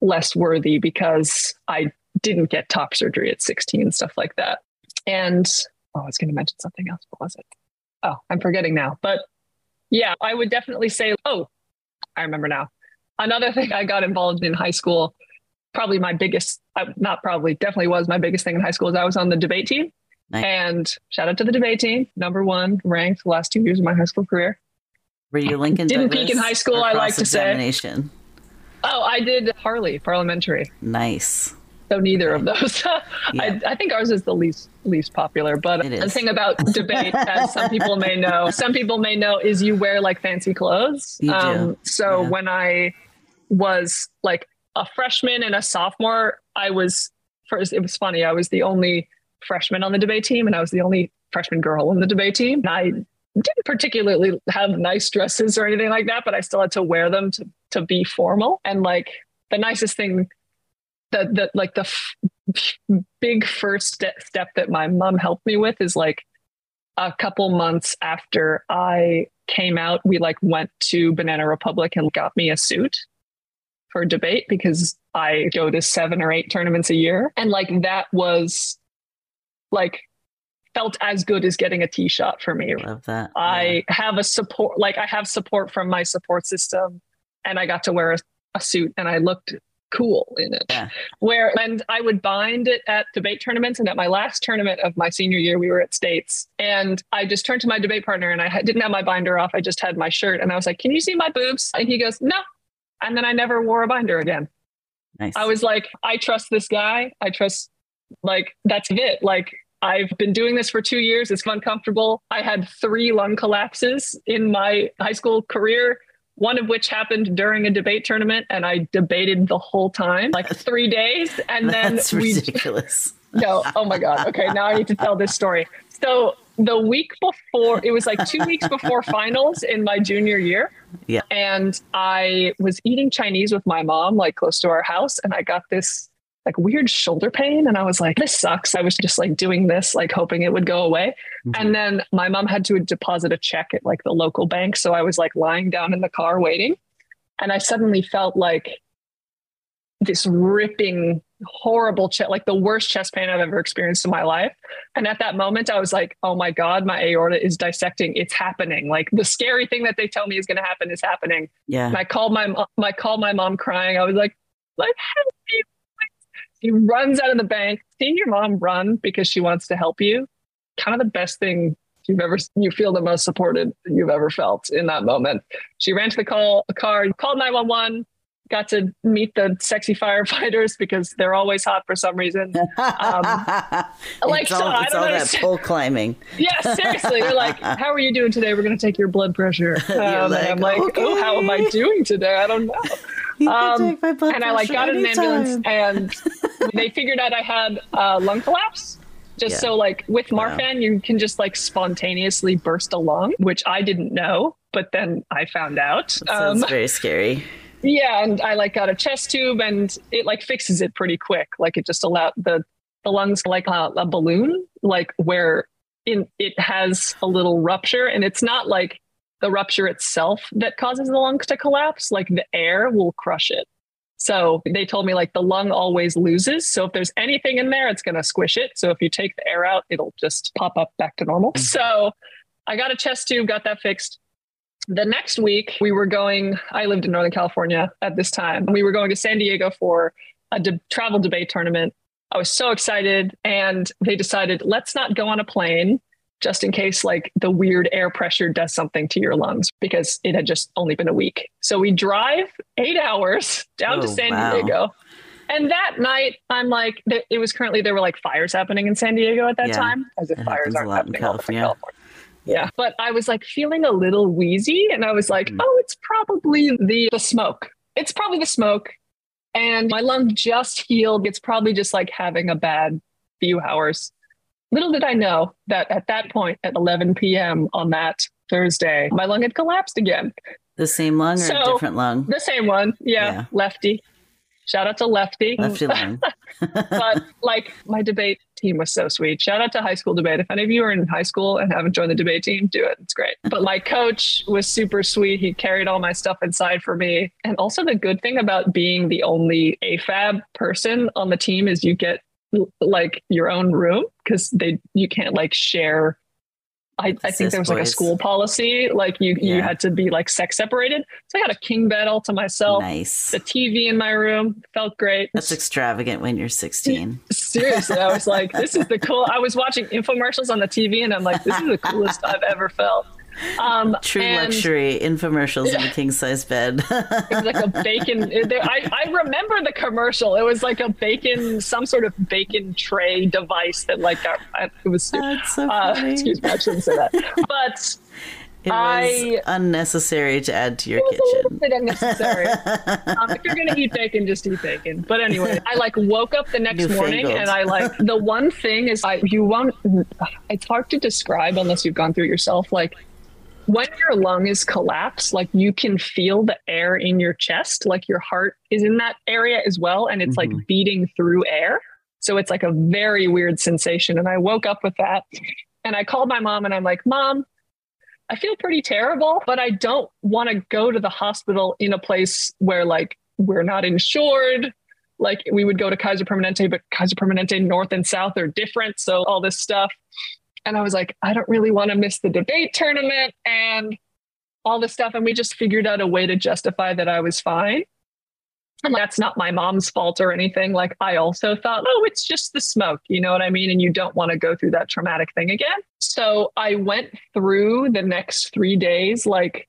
less worthy because I didn't get top surgery at 16 and stuff like that. And oh, I was going to mention something else. What was it? Oh, I'm forgetting now. But yeah, I would definitely say, oh, I remember now. Another thing I got involved in high school, probably my biggest, uh, not probably, definitely was my biggest thing in high school, is I was on the debate team. Nice. And shout out to the debate team, number one ranked the last two years of my high school career. Were you Lincoln? Didn't Douglas peak in high school. I like to say. Oh, I did parley parliamentary. Nice. So neither of those. yeah. I, I, think ours is the least least popular. But the thing about debate, as some people may know, some people may know, is you wear like fancy clothes. You um, do. So yeah. when I was like a freshman and a sophomore, I was first. It was funny. I was the only freshman on the debate team, and I was the only freshman girl on the debate team. And I didn't particularly have nice dresses or anything like that, but I still had to wear them to to be formal. And like the nicest thing the, the like the f- big first step, step that my mom helped me with is like a couple months after I came out, we like went to Banana Republic and got me a suit for debate because I go to seven or eight tournaments a year. And like that was like felt as good as getting a T shot for me. Love that. I have a support, like I have support from my support system and I got to wear a, a suit and I looked cool in it. Yeah. Where and I would bind it at debate tournaments. And at my last tournament of my senior year, we were at states, and I just turned to my debate partner and I didn't have my binder off. I just had my shirt, and I was like, "Can you see my boobs?" And he goes, "No." And then I never wore a binder again. Nice. I was like, I trust this guy. I trust, like, that's it. Like, I've been doing this for two years. It's uncomfortable. I had three lung collapses in my high school career, one of which happened during a debate tournament, and I debated the whole time, like three days. And then That's we ridiculous. no, oh my God. Okay, now I need to tell this story. So the week before, it was like two weeks before finals in my junior year. Yeah. And I was eating Chinese with my mom, like close to our house, and I got this like weird shoulder pain. And I was like, this sucks. I was just like doing this, like hoping it would go away. Mm-hmm. And then my mom had to deposit a check at like the local bank. So I was like lying down in the car waiting. And I suddenly felt like this ripping, horrible chest, like the worst chest pain I've ever experienced in my life. And at that moment, I was like, oh my God, my aorta is dissecting. It's happening. Like the scary thing that they tell me is going to happen is happening. Yeah. And I called my, I called my mom crying. I was like, like, help me. He runs out of the bank. Seeing your mom run because she wants to help you, kind of the best thing you've ever you feel the most supported you've ever felt in that moment. She ran to the call car, called 911, got to meet the sexy firefighters because they're always hot for some reason. Um, like it's all, so, it's all that pole climbing. Yeah, seriously. You're like, how are you doing today? We're going to take your blood pressure. Um, like, and I'm like, okay. oh, how am I doing today? I don't know. Um, and I like got in an ambulance and they figured out I had uh, lung collapse. Just yeah. so like with Marfan, wow. you can just like spontaneously burst a lung, which I didn't know, but then I found out. Sounds um, very scary. Yeah, and I like got a chest tube, and it like fixes it pretty quick. Like it just allowed the the lungs like a, a balloon, like where in it has a little rupture, and it's not like the rupture itself that causes the lungs to collapse. Like the air will crush it. So they told me like the lung always loses. So if there's anything in there, it's going to squish it. So if you take the air out, it'll just pop up back to normal. Mm. So I got a chest tube, got that fixed. The next week, we were going, I lived in Northern California at this time. We were going to San Diego for a de- travel debate tournament. I was so excited. And they decided, let's not go on a plane just in case like the weird air pressure does something to your lungs because it had just only been a week. So we drive eight hours down oh, to San wow. Diego. And that night, I'm like, it was currently, there were like fires happening in San Diego at that yeah, time, as if fires aren't happening in California. California. Yeah. But I was like feeling a little wheezy and I was like, mm. oh, it's probably the, the smoke. It's probably the smoke. And my lung just healed. It's probably just like having a bad few hours. Little did I know that at that point at 11 p.m. on that Thursday, my lung had collapsed again. The same lung or so, a different lung? The same one. Yeah, yeah. Lefty. Shout out to Lefty. Lefty lung. but like my debate team was so sweet. Shout out to high school debate. If any of you are in high school and haven't joined the debate team, do it. It's great. But my coach was super sweet. He carried all my stuff inside for me. And also the good thing about being the only AFAB person on the team is you get like your own room because they you can't like share I, I think there was like a school policy, like you yeah. you had to be like sex separated. So I got a king bed all to myself. Nice. The TV in my room felt great. That's extravagant when you're 16. Seriously, I was like, this is the cool. I was watching infomercials on the TV, and I'm like, this is the coolest I've ever felt. Um, True luxury infomercials in a king size bed. it was like a bacon. I, I remember the commercial. It was like a bacon, some sort of bacon tray device that like got, it was. That's so uh, excuse me, I shouldn't say that. But it was I, unnecessary to add to your it was kitchen. A little bit unnecessary. um, if you're gonna eat bacon, just eat bacon. But anyway, I like woke up the next morning and I like the one thing is I you won't. It's hard to describe unless you've gone through it yourself. Like when your lung is collapsed, like you can feel the air in your chest, like your heart is in that area as well. And it's mm-hmm. like beating through air. So it's like a very weird sensation. And I woke up with that and I called my mom and I'm like, Mom, I feel pretty terrible, but I don't want to go to the hospital in a place where like we're not insured. Like we would go to Kaiser Permanente, but Kaiser Permanente North and South are different. So all this stuff. And I was like, I don't really want to miss the debate tournament and all this stuff. And we just figured out a way to justify that I was fine. And that's not my mom's fault or anything. Like, I also thought, oh, it's just the smoke. You know what I mean? And you don't want to go through that traumatic thing again. So I went through the next three days, like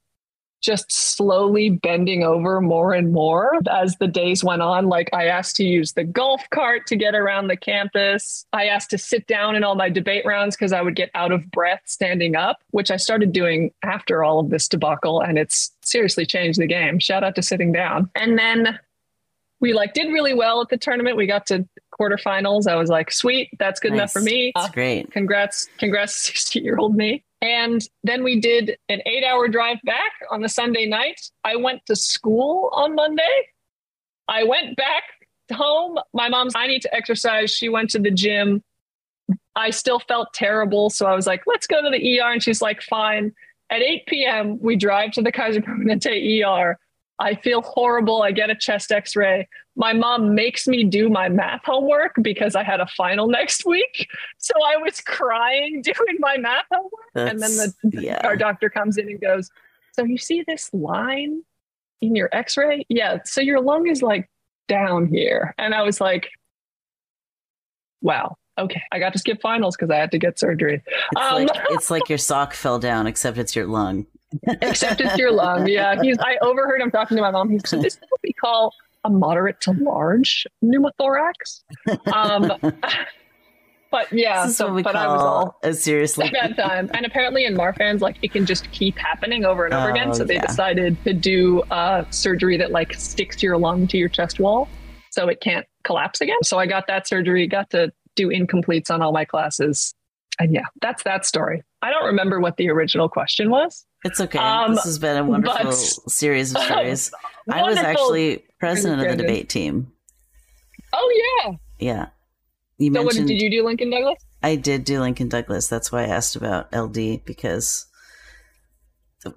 just slowly bending over more and more as the days went on. Like I asked to use the golf cart to get around the campus. I asked to sit down in all my debate rounds because I would get out of breath standing up, which I started doing after all of this debacle. And it's seriously changed the game. Shout out to sitting down. And then we like did really well at the tournament. We got to quarterfinals. I was like, sweet, that's good nice. enough for me. That's great. Congrats, congrats, 60 year old me. And then we did an eight hour drive back on the Sunday night. I went to school on Monday. I went back home. My mom's, I need to exercise. She went to the gym. I still felt terrible. So I was like, let's go to the ER. And she's like, fine. At 8 p.m., we drive to the Kaiser Permanente ER. I feel horrible. I get a chest x ray. My mom makes me do my math homework because I had a final next week. So I was crying doing my math homework. That's, and then the, yeah. our doctor comes in and goes, So you see this line in your x ray? Yeah. So your lung is like down here. And I was like, Wow. Okay, I got to skip finals because I had to get surgery. It's, um, like, it's like your sock fell down, except it's your lung. except it's your lung. Yeah. He's I overheard him talking to my mom. He said, This is what we call a moderate to large pneumothorax. Um but yeah, so but I was all a seriously bad time. And apparently in Marfan's, like it can just keep happening over and over oh, again. So they yeah. decided to do a surgery that like sticks your lung to your chest wall so it can't collapse again. So I got that surgery, got to do incompletes on all my classes. And yeah, that's that story. I don't remember what the original question was. It's okay. Um, this has been a wonderful but, series of stories. I was actually president of the debate team. Oh yeah. Yeah. You so mentioned, what, did you do Lincoln Douglas? I did do Lincoln Douglas. That's why I asked about LD because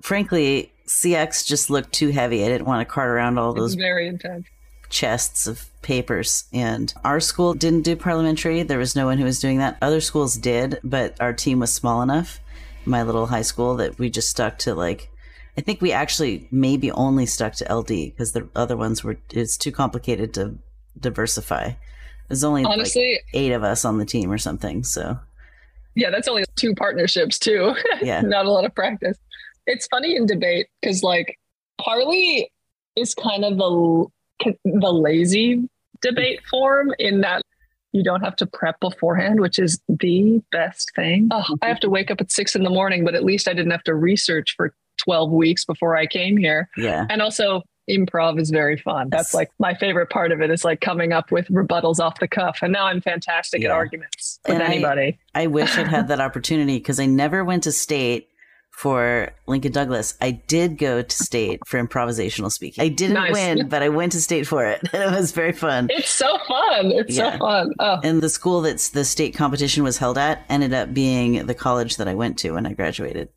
frankly, CX just looked too heavy. I didn't want to cart around all those very intense chests of papers. And our school didn't do parliamentary. There was no one who was doing that. Other schools did, but our team was small enough my little high school that we just stuck to like I think we actually maybe only stuck to LD because the other ones were it's too complicated to diversify. There's only honestly like eight of us on the team or something. So yeah, that's only two partnerships too. Yeah, not a lot of practice. It's funny in debate because like parley is kind of the the lazy debate form in that you don't have to prep beforehand, which is the best thing. Oh, I have to wake up at six in the morning, but at least I didn't have to research for 12 weeks before I came here. Yeah. And also, improv is very fun. That's like my favorite part of it is like coming up with rebuttals off the cuff. And now I'm fantastic yeah. at arguments with and anybody. I, I wish I'd had that opportunity because I never went to state for Lincoln Douglas. I did go to state for improvisational speaking. I didn't nice. win, but I went to state for it. And it was very fun. It's so fun. It's yeah. so fun. Oh. And the school that's the state competition was held at ended up being the college that I went to when I graduated.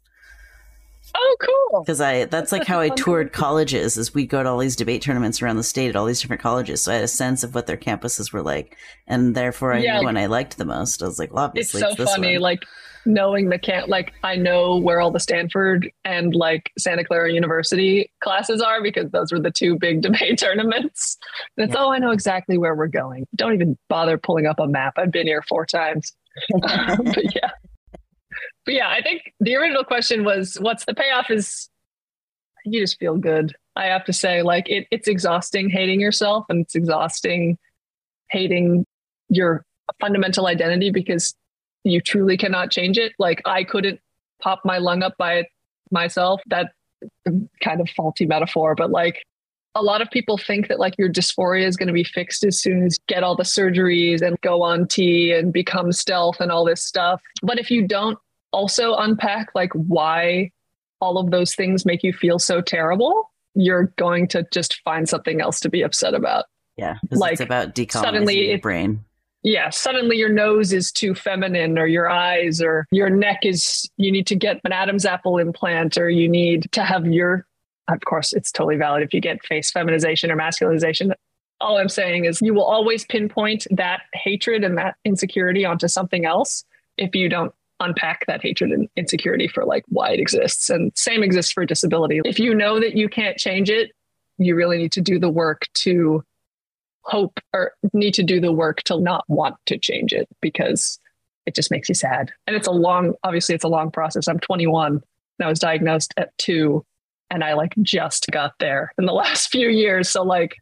Oh, cool. Because I that's like how I toured colleges is we go to all these debate tournaments around the state at all these different colleges. So I had a sense of what their campuses were like. And therefore I yeah, knew one I liked the most. I was like, well, obviously it's so it's funny. One. Like knowing the camp like I know where all the Stanford and like Santa Clara University classes are because those were the two big debate tournaments. And it's yeah. oh I know exactly where we're going. Don't even bother pulling up a map. I've been here four times. Um, but yeah. But yeah, I think the original question was what's the payoff is you just feel good. I have to say, like it, it's exhausting hating yourself and it's exhausting hating your fundamental identity because you truly cannot change it. Like I couldn't pop my lung up by myself. That kind of faulty metaphor, but like a lot of people think that like your dysphoria is going to be fixed as soon as get all the surgeries and go on T and become stealth and all this stuff. But if you don't also unpack like why all of those things make you feel so terrible, you're going to just find something else to be upset about. Yeah, like it's about decolonizing suddenly your brain yeah, suddenly your nose is too feminine, or your eyes, or your neck is, you need to get an Adam's apple implant, or you need to have your, of course, it's totally valid if you get face feminization or masculinization. All I'm saying is you will always pinpoint that hatred and that insecurity onto something else if you don't unpack that hatred and insecurity for like why it exists. And same exists for disability. If you know that you can't change it, you really need to do the work to hope or need to do the work to not want to change it because it just makes you sad. And it's a long, obviously, it's a long process. I'm 21 and I was diagnosed at two. And I like just got there in the last few years. So like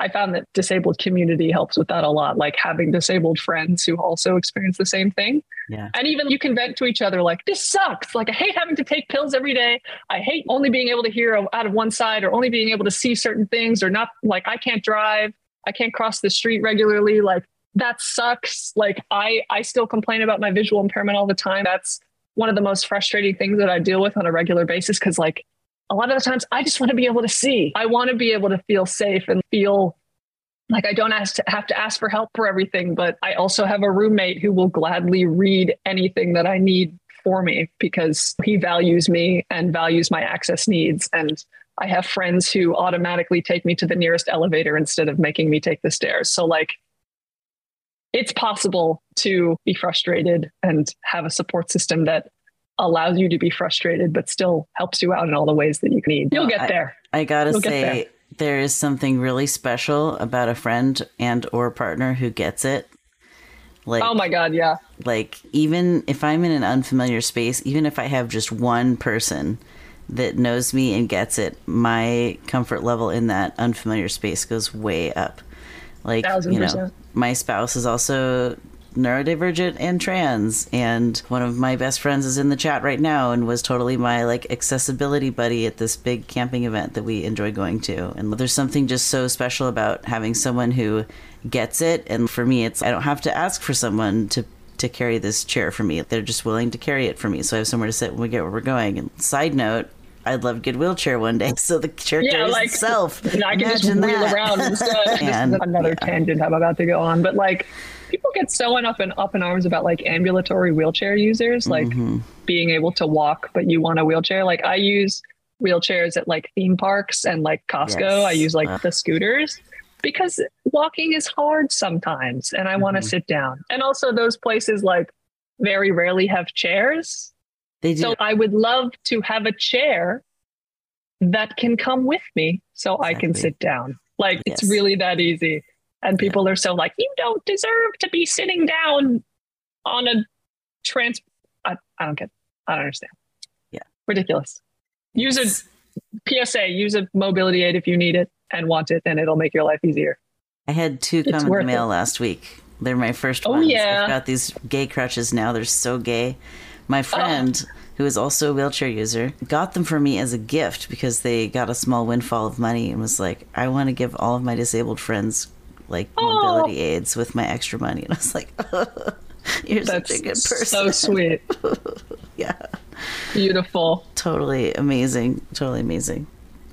I found that disabled community helps with that a lot, like having disabled friends who also experience the same thing. Yeah. And even you can vent to each other like, this sucks. Like, I hate having to take pills every day. I hate only being able to hear out of one side or only being able to see certain things or not like I can't drive. I can't cross the street regularly. Like, that sucks. Like, I, I still complain about my visual impairment all the time. That's one of the most frustrating things that I deal with on a regular basis because, like, a lot of the times I just want to be able to see. I want to be able to feel safe and feel like I don't to have to ask for help for everything, but I also have a roommate who will gladly read anything that I need for me because he values me and values my access needs. And I have friends who automatically take me to the nearest elevator instead of making me take the stairs. So, like, it's possible to be frustrated and have a support system that allows you to be frustrated, but still helps you out in all the ways that you need. You'll get there. I, I gotta You'll say, there is something really special about a friend and or partner who gets it. Like, oh my god, yeah. Like even if I'm in an unfamiliar space, even if I have just one person that knows me and gets it, my comfort level in that unfamiliar space goes way up. Like, you know, my spouse is also neurodivergent and trans and one of my best friends is in the chat right now and was totally my like accessibility buddy at this big camping event that we enjoy going to and there's something just so special about having someone who gets it and for me it's i don't have to ask for someone to to carry this chair for me they're just willing to carry it for me so i have somewhere to sit when we get where we're going and side note I'd love to get wheelchair one day. So the chair yeah, carries like, itself. You I can Imagine just wheel that. around instead. and, another yeah. tangent I'm about to go on. But like people get so up and up in arms about like ambulatory wheelchair users, like mm-hmm. being able to walk, but you want a wheelchair. Like I use wheelchairs at like theme parks and like Costco. Yes. I use like uh. the scooters because walking is hard sometimes and I mm-hmm. want to sit down. And also those places like very rarely have chairs. They do. So I would love to have a chair that can come with me so exactly. I can sit down. Like yes. it's really that easy. And people are so like, you don't deserve to be sitting down on a trans. I, I don't get. I don't understand. Yeah, ridiculous. Use a PSA. Use a mobility aid if you need it and want it, and it'll make your life easier. I had two come in the mail it. last week. They're my first oh, ones. Yeah. I've got these gay crutches now. They're so gay. My friend, oh. who is also a wheelchair user, got them for me as a gift because they got a small windfall of money and was like, I want to give all of my disabled friends like oh. mobility oh. aids with my extra money. And I was like, oh, you're That's such a good person. So sweet. yeah. Beautiful. Totally amazing. Totally amazing.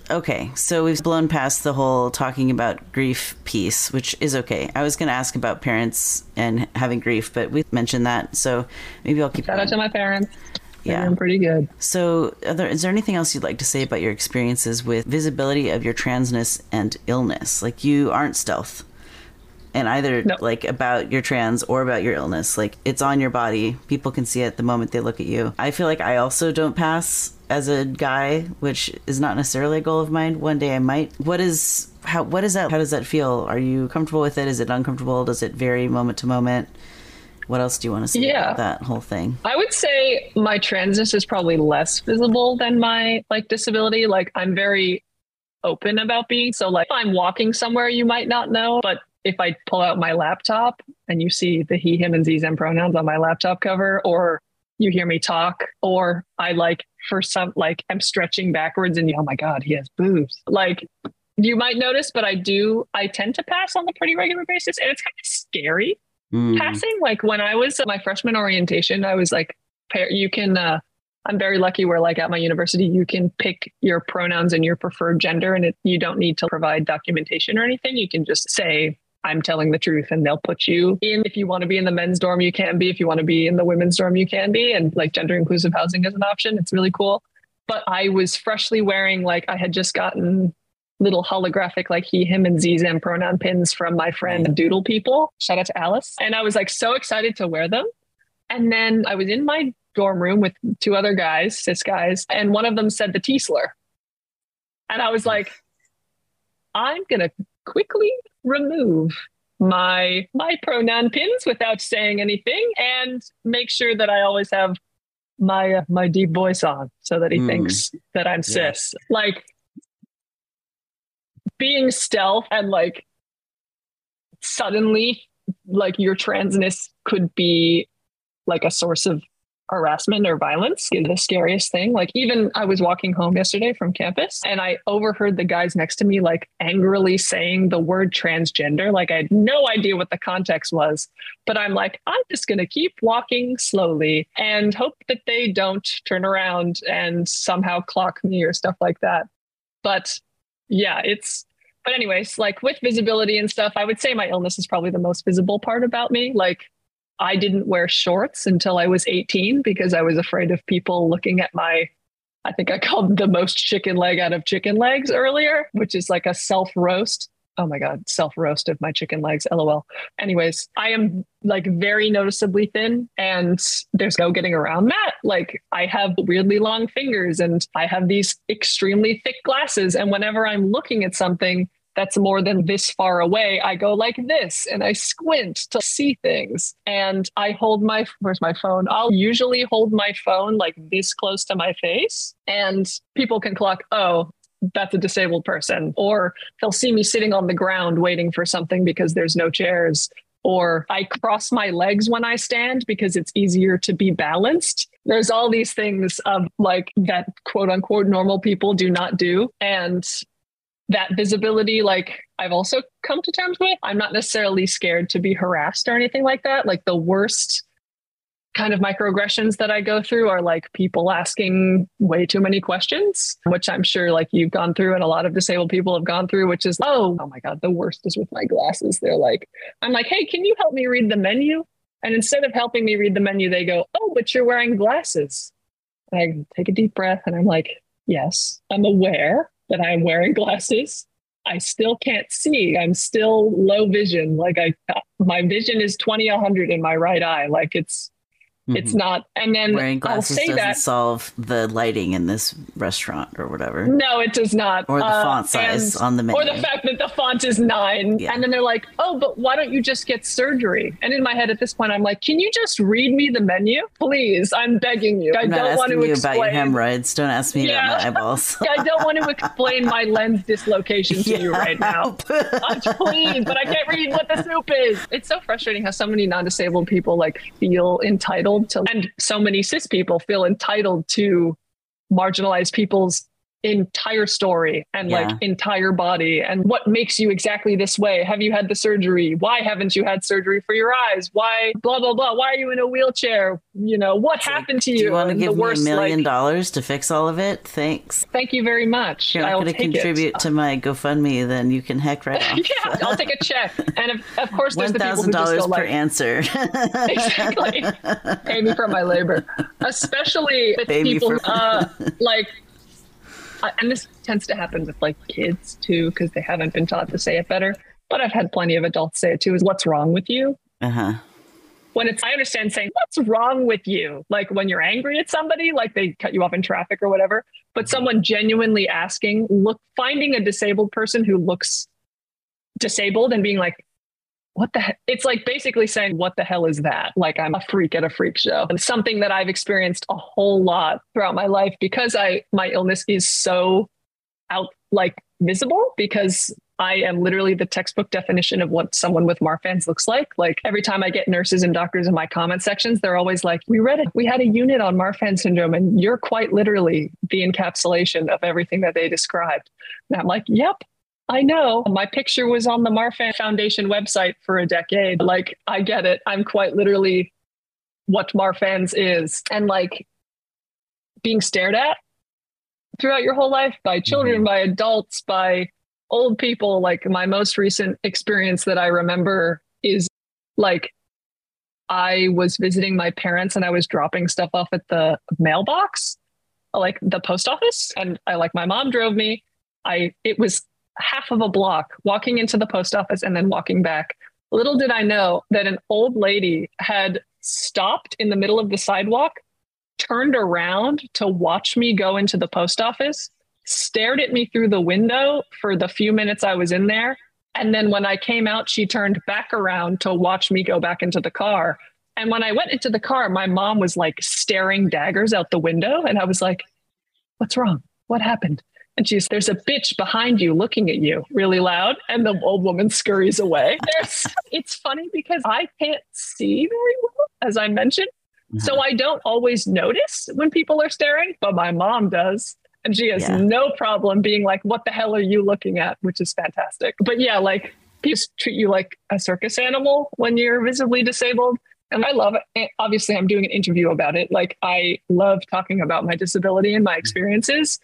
Okay, so we've blown past the whole talking about grief piece, which is okay. I was going to ask about parents and having grief, but we mentioned that, so maybe I'll keep. Shout out to my parents. Yeah, I'm pretty good. So, there, is there anything else you'd like to say about your experiences with visibility of your transness and illness? Like you aren't stealth and either no. like about your trans or about your illness like it's on your body. People can see it the moment they look at you. I feel like i also don't pass as a guy which is not necessarily a goal of mine. One day i might. What is how what is that how does that feel? Are you comfortable with it? Is it uncomfortable? Does it vary moment to moment? What else do you want to say yeah. about that whole thing? I would say my transness is probably less visible than my like disability. Like I'm very open about being. So like if I'm walking somewhere you might not know, but if I pull out my laptop and you see the he, him, and these them pronouns on my laptop cover, or you hear me talk, or I like for some like I'm stretching backwards and oh my god, he has boobs. Like you might notice, but I do. I tend to pass on a pretty regular basis, and it's kind of scary mm. passing. Like when I was at my freshman orientation, I was like, you can. uh I'm very lucky where like at my university you can pick your pronouns and your preferred gender and it, you don't need to provide documentation or anything. You can just say I'm telling the truth and they'll put you in. If you want to be in the men's dorm, you can be. If you want to be in the women's dorm, you can be. And like gender inclusive housing is an option. It's really cool. But I was freshly wearing, like, I had just gotten little holographic, like he, him, and Zem pronoun pins from my friend mm. Doodle People. Shout out to Alice. And I was like so excited to wear them. And then I was in my dorm room with two other guys, cis guys, and one of them said the T slur. And I was like, I'm going to quickly remove my my pronoun pins without saying anything and make sure that I always have my uh, my deep voice on so that he mm. thinks that I'm yeah. cis. Like being stealth and like suddenly like your transness could be like a source of harassment or violence is the scariest thing. Like even I was walking home yesterday from campus and I overheard the guys next to me like angrily saying the word transgender. Like I had no idea what the context was, but I'm like, I'm just going to keep walking slowly and hope that they don't turn around and somehow clock me or stuff like that. But yeah, it's but anyways, like with visibility and stuff, I would say my illness is probably the most visible part about me. Like I didn't wear shorts until I was 18 because I was afraid of people looking at my, I think I called the most chicken leg out of chicken legs earlier, which is like a self roast. Oh my God, self roast of my chicken legs, lol. Anyways, I am like very noticeably thin and there's no getting around that. Like I have weirdly long fingers and I have these extremely thick glasses. And whenever I'm looking at something, that's more than this far away, I go like this and I squint to see things. And I hold my, where's my phone? I'll usually hold my phone like this close to my face. And people can clock, oh, that's a disabled person. Or they'll see me sitting on the ground waiting for something because there's no chairs. Or I cross my legs when I stand because it's easier to be balanced. There's all these things of like that quote unquote normal people do not do. And that visibility, like I've also come to terms with. I'm not necessarily scared to be harassed or anything like that. Like the worst kind of microaggressions that I go through are like people asking way too many questions, which I'm sure like you've gone through and a lot of disabled people have gone through, which is, oh, oh my God, the worst is with my glasses. They're like, I'm like, hey, can you help me read the menu? And instead of helping me read the menu, they go, oh, but you're wearing glasses. And I take a deep breath and I'm like, yes, I'm aware that I'm wearing glasses. I still can't see. I'm still low vision. Like I, my vision is 20, 100 in my right eye. Like it's, Mm-hmm. It's not. And then wearing glasses doesn't that, solve the lighting in this restaurant or whatever. No, it does not. Or the uh, font size on the menu. Or the fact that the font is nine. Yeah. And then they're like, oh, but why don't you just get surgery? And in my head at this point, I'm like, can you just read me the menu? Please, I'm begging you. I I'm don't want to you explain. about your hemorrhoids. Don't ask me yeah. about my eyeballs. I don't want to explain my lens dislocation to yeah, you right now. please, but I can't read what the soup is. It's so frustrating how so many non-disabled people like feel entitled to, and so many cis people feel entitled to marginalized people's entire story and yeah. like entire body. And what makes you exactly this way? Have you had the surgery? Why haven't you had surgery for your eyes? Why blah blah blah. Why are you in a wheelchair? You know what it's happened like, to you do you want to give me worst, a million like, dollars to fix all of it? Thanks. Thank you very much. You're not going to contribute it. to my gofundme then you can heck right off. Yeah i'll take a check. And of, of course there's the people who just go per like, answer. Exactly. Pay me for my labor. Especially with people for- uh, like and this tends to happen with like kids too, because they haven't been taught to say it better. But I've had plenty of adults say it too is what's wrong with you? Uh huh. When it's, I understand saying, what's wrong with you? Like when you're angry at somebody, like they cut you off in traffic or whatever, but someone genuinely asking, look, finding a disabled person who looks disabled and being like, what the he-? it's like basically saying what the hell is that like i'm a freak at a freak show and something that i've experienced a whole lot throughout my life because i my illness is so out like visible because I am literally the textbook definition of what someone with Marfan's looks like. Like every time I get nurses and doctors in my comment sections, they're always like, We read it. We had a unit on Marfan syndrome, and you're quite literally the encapsulation of everything that they described. And I'm like, Yep, I know my picture was on the Marfan Foundation website for a decade. Like, I get it. I'm quite literally what Marfan's is. And like being stared at throughout your whole life by children, mm-hmm. by adults, by old people. Like, my most recent experience that I remember is like I was visiting my parents and I was dropping stuff off at the mailbox, like the post office. And I like my mom drove me. I it was half of a block walking into the post office and then walking back. Little did I know that an old lady had stopped in the middle of the sidewalk, turned around to watch me go into the post office, stared at me through the window for the few minutes I was in there. And then when I came out, she turned back around to watch me go back into the car And when I went into the car, my mom was like staring daggers out the window. And I was like, what's wrong? What happened? And she's, there's a bitch behind you looking at you really loud. And the old woman scurries away. There's, it's funny because I can't see very well, as I mentioned. Mm-hmm. So I don't always notice when people are staring, but my mom does. And she has yeah. no problem being like, what the hell are you looking at? Which is fantastic. But yeah, like people treat you like a circus animal when you're visibly disabled. And I love it. Obviously, I'm doing an interview about it. Like, I love talking about my disability and my experiences.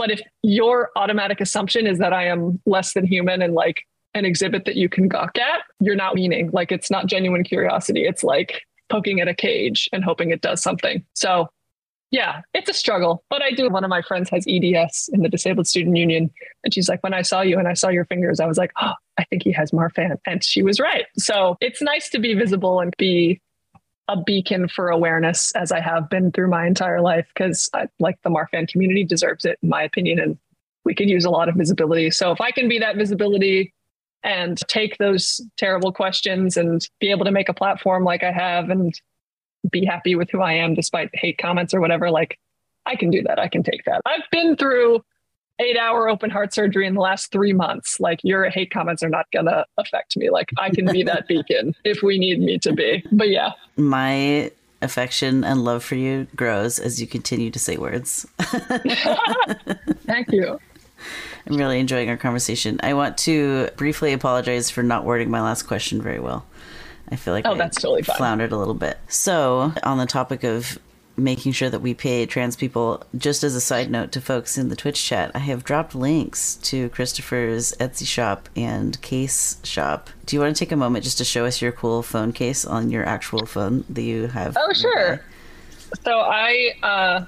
But if your automatic assumption is that I am less than human and like an exhibit that you can gawk at, you're not meaning. Like, it's not genuine curiosity. It's like poking at a cage and hoping it does something. So yeah, it's a struggle, but I do. One of my friends has EDS in the Disabled Student Union. And she's like, when I saw you and I saw your fingers, I was like, oh, I think he has Marfan. And she was right. So it's nice to be visible and be a beacon for awareness as I have been through my entire life because like the Marfan community deserves it, in my opinion. And we could use a lot of visibility. So if I can be that visibility and take those terrible questions and be able to make a platform like I have and be happy with who I am despite hate comments or whatever, like I can do that. I can take that. I've been through eight hour open heart surgery in the last three months. Like your hate comments are not going to affect me. Like I can be that beacon if we need me to be. But yeah. My affection and love for you grows as you continue to say words. Thank you. I'm really enjoying our conversation. I want to briefly apologize for not wording my last question very well. I feel like oh, I that's totally fine. floundered a little bit. So, on the topic of making sure that we pay trans people, just as a side note to folks in the Twitch chat, I have dropped links to Christopher's Etsy shop and case shop. Do you want to take a moment just to show us your cool phone case on your actual phone that you have? Oh, sure. So, I uh,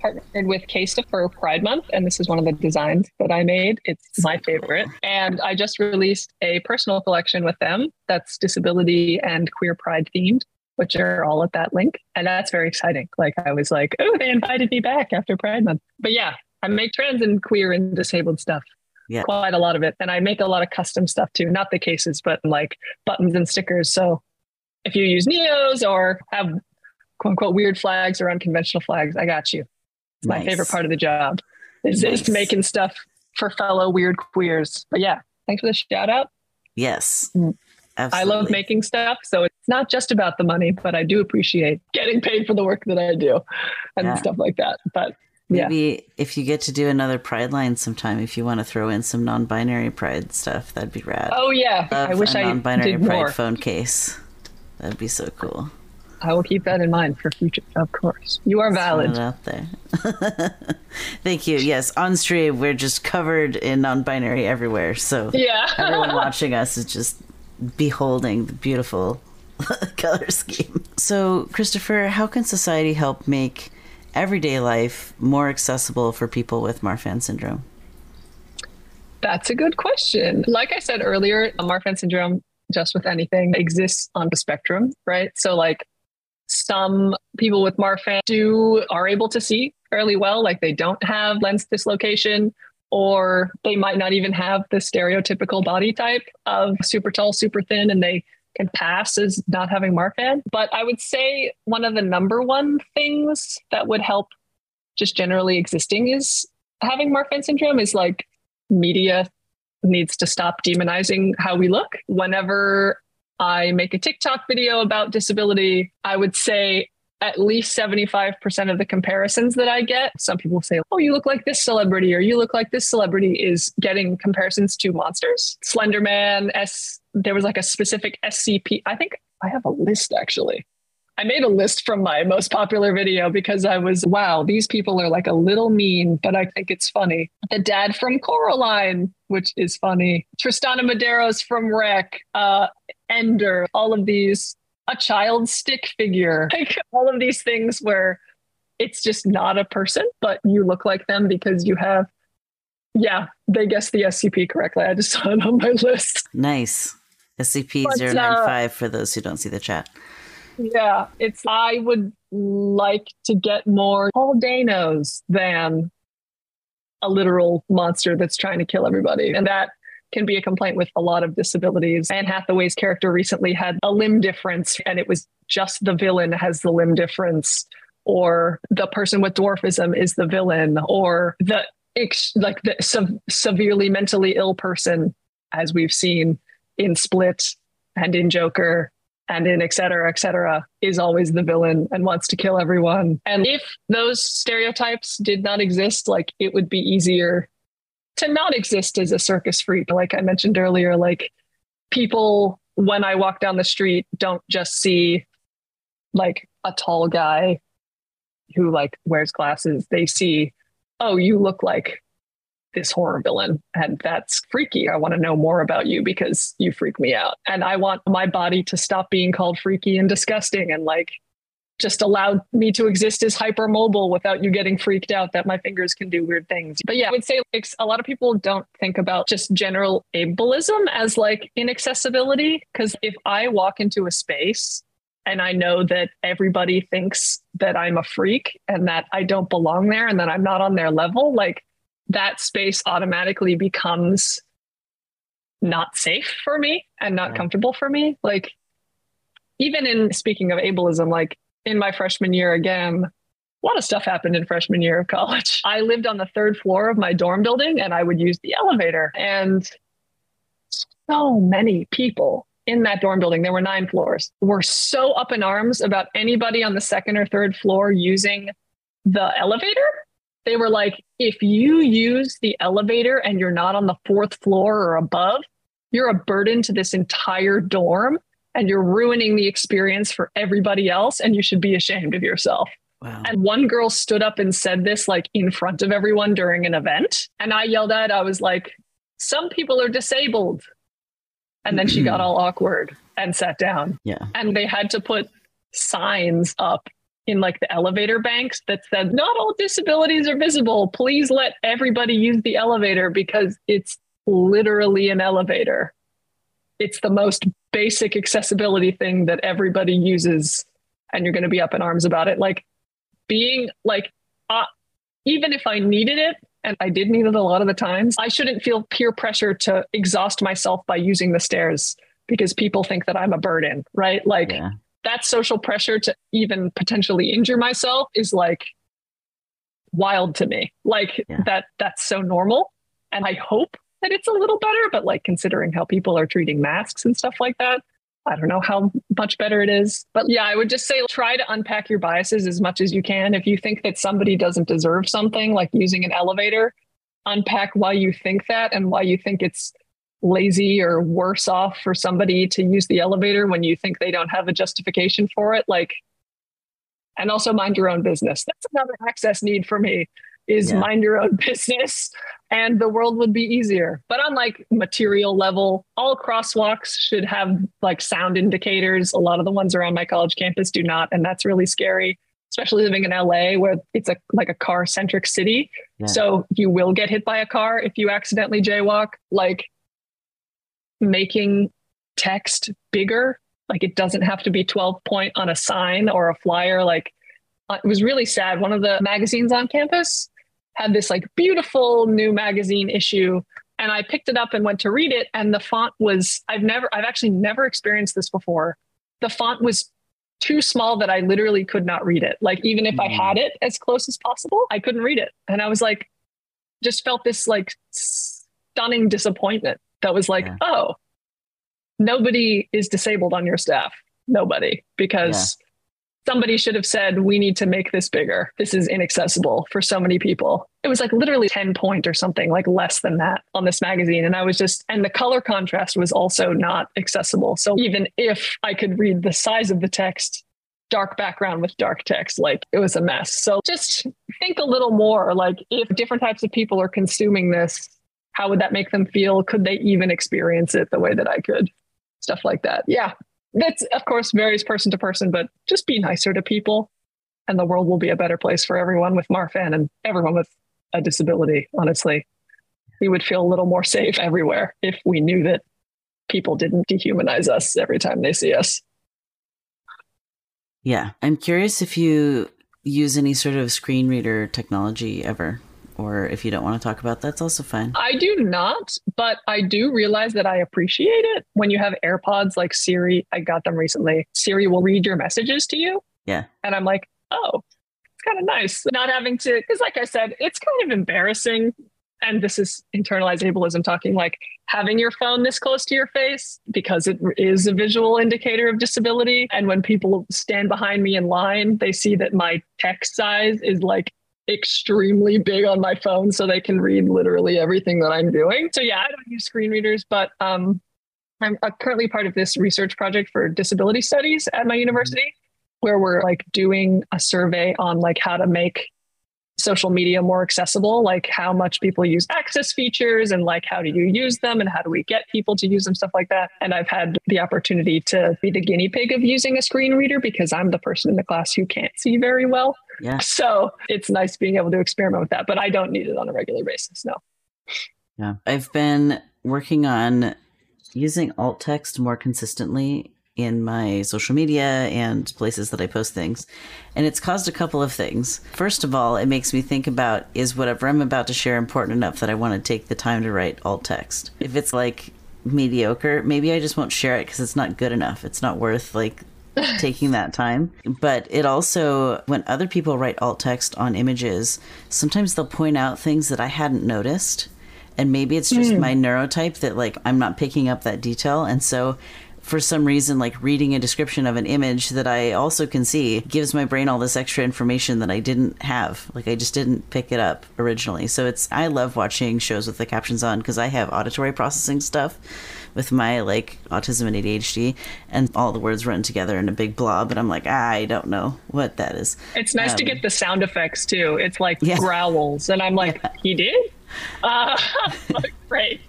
partnered with Case for Pride Month, and this is one of the designs that I made. It's my favorite. And I just released a personal collection with them that's disability and queer pride themed, which are all at that link. And that's very exciting. Like I was like, oh, they invited me back after Pride Month. But yeah, I make trans and queer and disabled stuff. Yeah. Quite a lot of it. And I make a lot of custom stuff too, not the cases, but like buttons and stickers. So if you use Neos or have quote unquote weird flags or unconventional flags, I got you. It's nice. my favorite part of the job is, nice. is making stuff for fellow weird queers. But yeah, thanks for the shout out. Yes. Mm. Absolutely. I love making stuff. So it's not just about the money, but I do appreciate getting paid for the work that I do and yeah. stuff like that. But maybe yeah. if you get to do another Pride line sometime, if you want to throw in some non binary Pride stuff, that'd be rad. Oh, yeah. Love I wish I could. non binary Pride more. phone case. That'd be so cool. I will keep that in mind for future. Of course, you are valid. out there. Thank you. Yes, on stream we're just covered in non-binary everywhere. So yeah, everyone watching us is just beholding the beautiful color scheme. So, Christopher, how can society help make everyday life more accessible for people with Marfan syndrome? That's a good question. Like I said earlier, Marfan syndrome just with anything exists on the spectrum, right? So like some people with Marfan do are able to see fairly well, like they don't have lens dislocation, or they might not even have the stereotypical body type of super tall, super thin, and they can pass as not having Marfan. But I would say one of the number one things that would help just generally existing is having Marfan syndrome is like media needs to stop demonizing how we look. Whenever I make a TikTok video about disability, I would say at least 75% of the comparisons that I get, some people say, oh, you look like this celebrity or you look like this celebrity is getting comparisons to monsters. Slenderman, S, there was like a specific SCP. I think I have a list actually. I made a list from my most popular video because I was, wow, these people are like a little mean, but I think it's funny. The dad from Coraline, which is funny. Tristana Medeiros from Rec. Uh, ender, all of these, a child stick figure, like all of these things where it's just not a person, but you look like them because you have, yeah, they guessed the SCP correctly. I just saw it on my list. Nice. SCP 095 uh, for those who don't see the chat. Yeah, it's, I would like to get more Paul Danos than a literal monster that's trying to kill everybody. And that can be a complaint with a lot of disabilities. Anne Hathaway's character recently had a limb difference, and it was just the villain has the limb difference, or the person with dwarfism is the villain, or the like the se- severely mentally ill person, as we've seen in Split and in Joker and in et cetera, et cetera, is always the villain and wants to kill everyone. And if those stereotypes did not exist, like it would be easier to not exist as a circus freak. Like I mentioned earlier, like people, when I walk down the street, don't just see like a tall guy who like wears glasses. They see, oh, you look like this horror villain and that's freaky. I want to know more about you because you freak me out. And I want my body to stop being called freaky and disgusting and like just allowed me to exist as hypermobile without you getting freaked out that my fingers can do weird things. But yeah, I would say like, a lot of people don't think about just general ableism as like inaccessibility. Because if I walk into a space and I know that everybody thinks that I'm a freak and that I don't belong there and that I'm not on their level, like that space automatically becomes not safe for me and not comfortable for me. Like, even in speaking of ableism, like in my freshman year again, a lot of stuff happened in freshman year of college. I lived on the third floor of my dorm building and I would use the elevator. And so many people in that dorm building, there were nine floors, were so up in arms about anybody on the second or third floor using the elevator they were like, if you use the elevator and you're not on the fourth floor or above, you're a burden to this entire dorm and you're ruining the experience for everybody else. And you should be ashamed of yourself. Wow. And one girl stood up and said this like in front of everyone during an event. And I yelled at, I was like, some people are disabled. And then she got mm-hmm. all awkward and sat down. Yeah. And they had to put signs up in like the elevator banks that said, not all disabilities are visible. Please let everybody use the elevator because it's literally an elevator. It's the most basic accessibility thing that everybody uses, and you're going to be up in arms about it. Like being like, uh, even if I needed it, and I did need it a lot of the times, I shouldn't feel peer pressure to exhaust myself by using the stairs because people think that I'm a burden, right? Like, yeah that social pressure to even potentially injure myself is like wild to me. Like yeah. that that's so normal. And I hope that it's a little better, but like considering how people are treating masks and stuff like that, I don't know how much better it is. But yeah, I would just say try to unpack your biases as much as you can. If you think that somebody doesn't deserve something like using an elevator, unpack why you think that and why you think it's lazy or worse off for somebody to use the elevator when you think they don't have a justification for it like and also mind your own business that's another access need for me is yeah. mind your own business and the world would be easier but on like material level all crosswalks should have like sound indicators a lot of the ones around my college campus do not and that's really scary especially living in LA where it's a like a car centric city yeah. so you will get hit by a car if you accidentally jaywalk like making text bigger. Like it doesn't have to be 12 point on a sign or a flyer. Like uh, it was really sad. One of the magazines on campus had this like beautiful new magazine issue. And I picked it up and went to read it. And the font was, I've never, I've actually never experienced this before. The font was too small that I literally could not read it. Like even if mm. I had it as close as possible, I couldn't read it. And I was like, just felt this like stunning disappointment that was like, yeah. oh, nobody is disabled on your staff. Nobody, because yeah. Somebody should have said, we need to make this bigger. This is inaccessible for so many people. It was like literally 10 point or something, like less than that on this magazine. And I was just, and the color contrast was also not accessible. So even if I could read the size of the text, dark background with dark text. Like it was a mess. So just think a little more like if different types of people are consuming this, how would that make them feel? Could they even experience it the way that I could? Stuff like that. Yeah. That's, of course, varies person to person, but just be nicer to people and the world will be a better place for everyone with Marfan and everyone with a disability, honestly. We would feel a little more safe everywhere if we knew that people didn't dehumanize us every time they see us. Yeah. I'm curious if you use any sort of screen reader technology ever or if you don't want to talk about that's also fine. I do not, but I do realize that I appreciate it when you have AirPods like Siri. I got them recently. Siri will read your messages to you. Yeah. And I'm like, oh, it's kind of nice not having to, because like I said, it's kind of embarrassing. And this is internalized ableism talking like having your phone this close to your face because it is a visual indicator of disability. And when people stand behind me in line, they see that my text size is like extremely big on my phone so they can read literally everything that I'm doing. So yeah, I don't use screen readers, but um, I'm currently part of this research project for disability studies at my university where we're like doing a survey on like how to make social media more accessible? Like how much people use access features and like how do you use them and how do we get people to use them stuff like that? And i've had the opportunity to be the guinea pig of using a screen reader because i'm the person in the class who can't see very well. Yeah. so it's nice being able to experiment with that but i don't need it on a regular basis no. Yeah. I've been working on using alt text more consistently in my social media and places that I post things. And it's caused a couple of things. First of all, it makes me think about is whatever I'm about to share important enough that I want to take the time to write alt text? If it's like mediocre, maybe I just won't share it because it's not good enough. It's not worth like taking that time. But it also, when other people write alt text on images, sometimes they'll point out things that I hadn't noticed. And maybe it's just mm. my neurotype that like I'm not picking up that detail. And so for some reason, like reading a description of an image that I also can see gives my brain all this extra information that I didn't have. Like I just didn't pick it up originally. So it's, I love watching shows with the captions on because I have auditory processing stuff with my like autism and ADHD, and all the words run together in a big blob, and I'm like, I don't know what that is. It's nice um, to get the sound effects too. It's like yeah. growls, and I'm like, yeah. he did. Uh, great.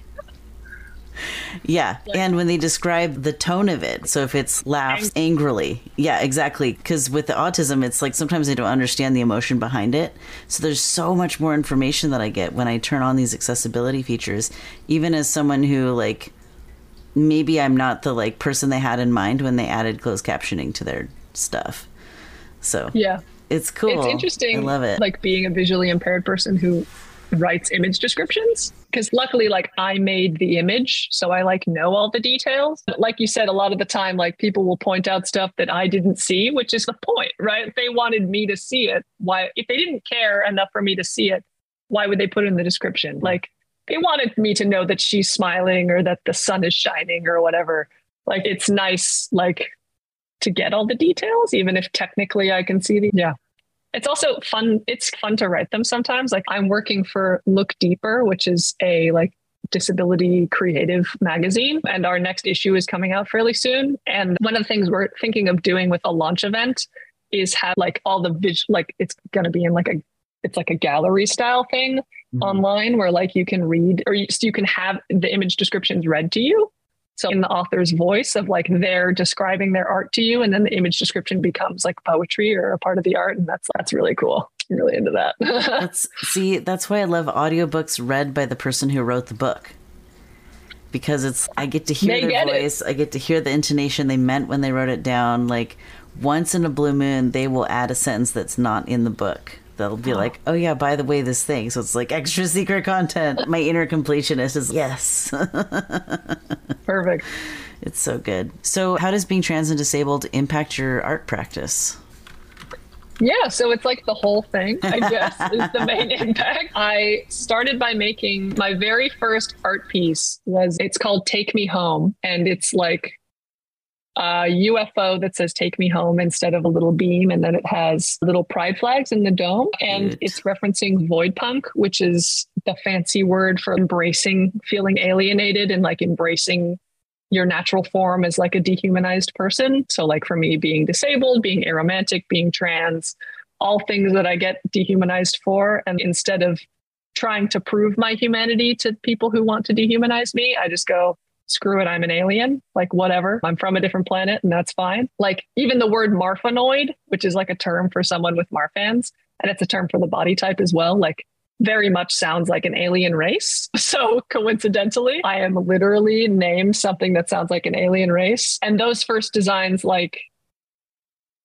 Yeah. And when they describe the tone of it, so if it's laughs angrily, yeah, exactly. Because with the autism, it's like sometimes I don't understand the emotion behind it. So there's so much more information that I get when I turn on these accessibility features, even as someone who, like, maybe I'm not the like person they had in mind when they added closed captioning to their stuff. So yeah, it's cool. It's interesting. I love it. Like being a visually impaired person who writes image descriptions because luckily like i made the image so i like know all the details. But like you said a lot of the time like people will point out stuff that i didn't see which is the point right? If they wanted me to see it. Why if they didn't care enough for me to see it why would they put it in the description? Mm. Like they wanted me to know that she's smiling or that the sun is shining or whatever. Like it's nice like to get all the details even if technically i can see the yeah it's also fun. It's fun to write them sometimes. Like I'm working for Look Deeper, which is a like disability creative magazine. And our next issue is coming out fairly soon. And one of the things we're thinking of doing with a launch event is have like all the visual, like it's going to be in like a, it's like a gallery style thing mm-hmm. online where like you can read or you, so you can have the image descriptions read to you. So in the author's voice of like they're describing their art to you, and then the image description becomes like poetry or a part of the art, and that's that's really cool. I'm really into that. that's see, that's why I love audiobooks read by the person who wrote the book. Because it's I get to hear they their voice, it. I get to hear the intonation they meant when they wrote it down. Like once in a blue moon, they will add a sentence that's not in the book they'll be oh. like, "Oh yeah, by the way, this thing." So it's like extra secret content. My inner completionist is yes. Perfect. It's so good. So, how does being trans and disabled impact your art practice? Yeah, so it's like the whole thing, I guess, is the main impact. I started by making my very first art piece was it's called Take Me Home and it's like a UFO that says "Take me home" instead of a little beam, and then it has little pride flags in the dome, and it's referencing void punk, which is the fancy word for embracing feeling alienated and like embracing your natural form as like a dehumanized person. So, like for me, being disabled, being aromantic, being trans, all things that I get dehumanized for, and instead of trying to prove my humanity to people who want to dehumanize me, I just go, screw it, I'm an alien, like whatever. I'm from a different planet and that's fine. Like even the word marfanoid, which is like a term for someone with Marfans, and it's a term for the body type as well, like very much sounds like an alien race. So coincidentally, I am literally named something that sounds like an alien race. And those first designs, like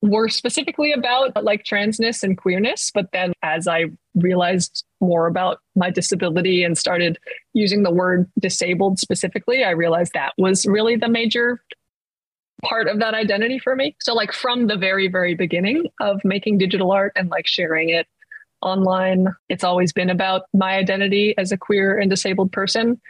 were specifically about like transness and queerness. But then as I realized more about my disability and started using the word disabled specifically, I realized that was really the major part of that identity for me. So, like, from the very, very beginning of making digital art and like sharing it online, it's always been about my identity as a queer and disabled person.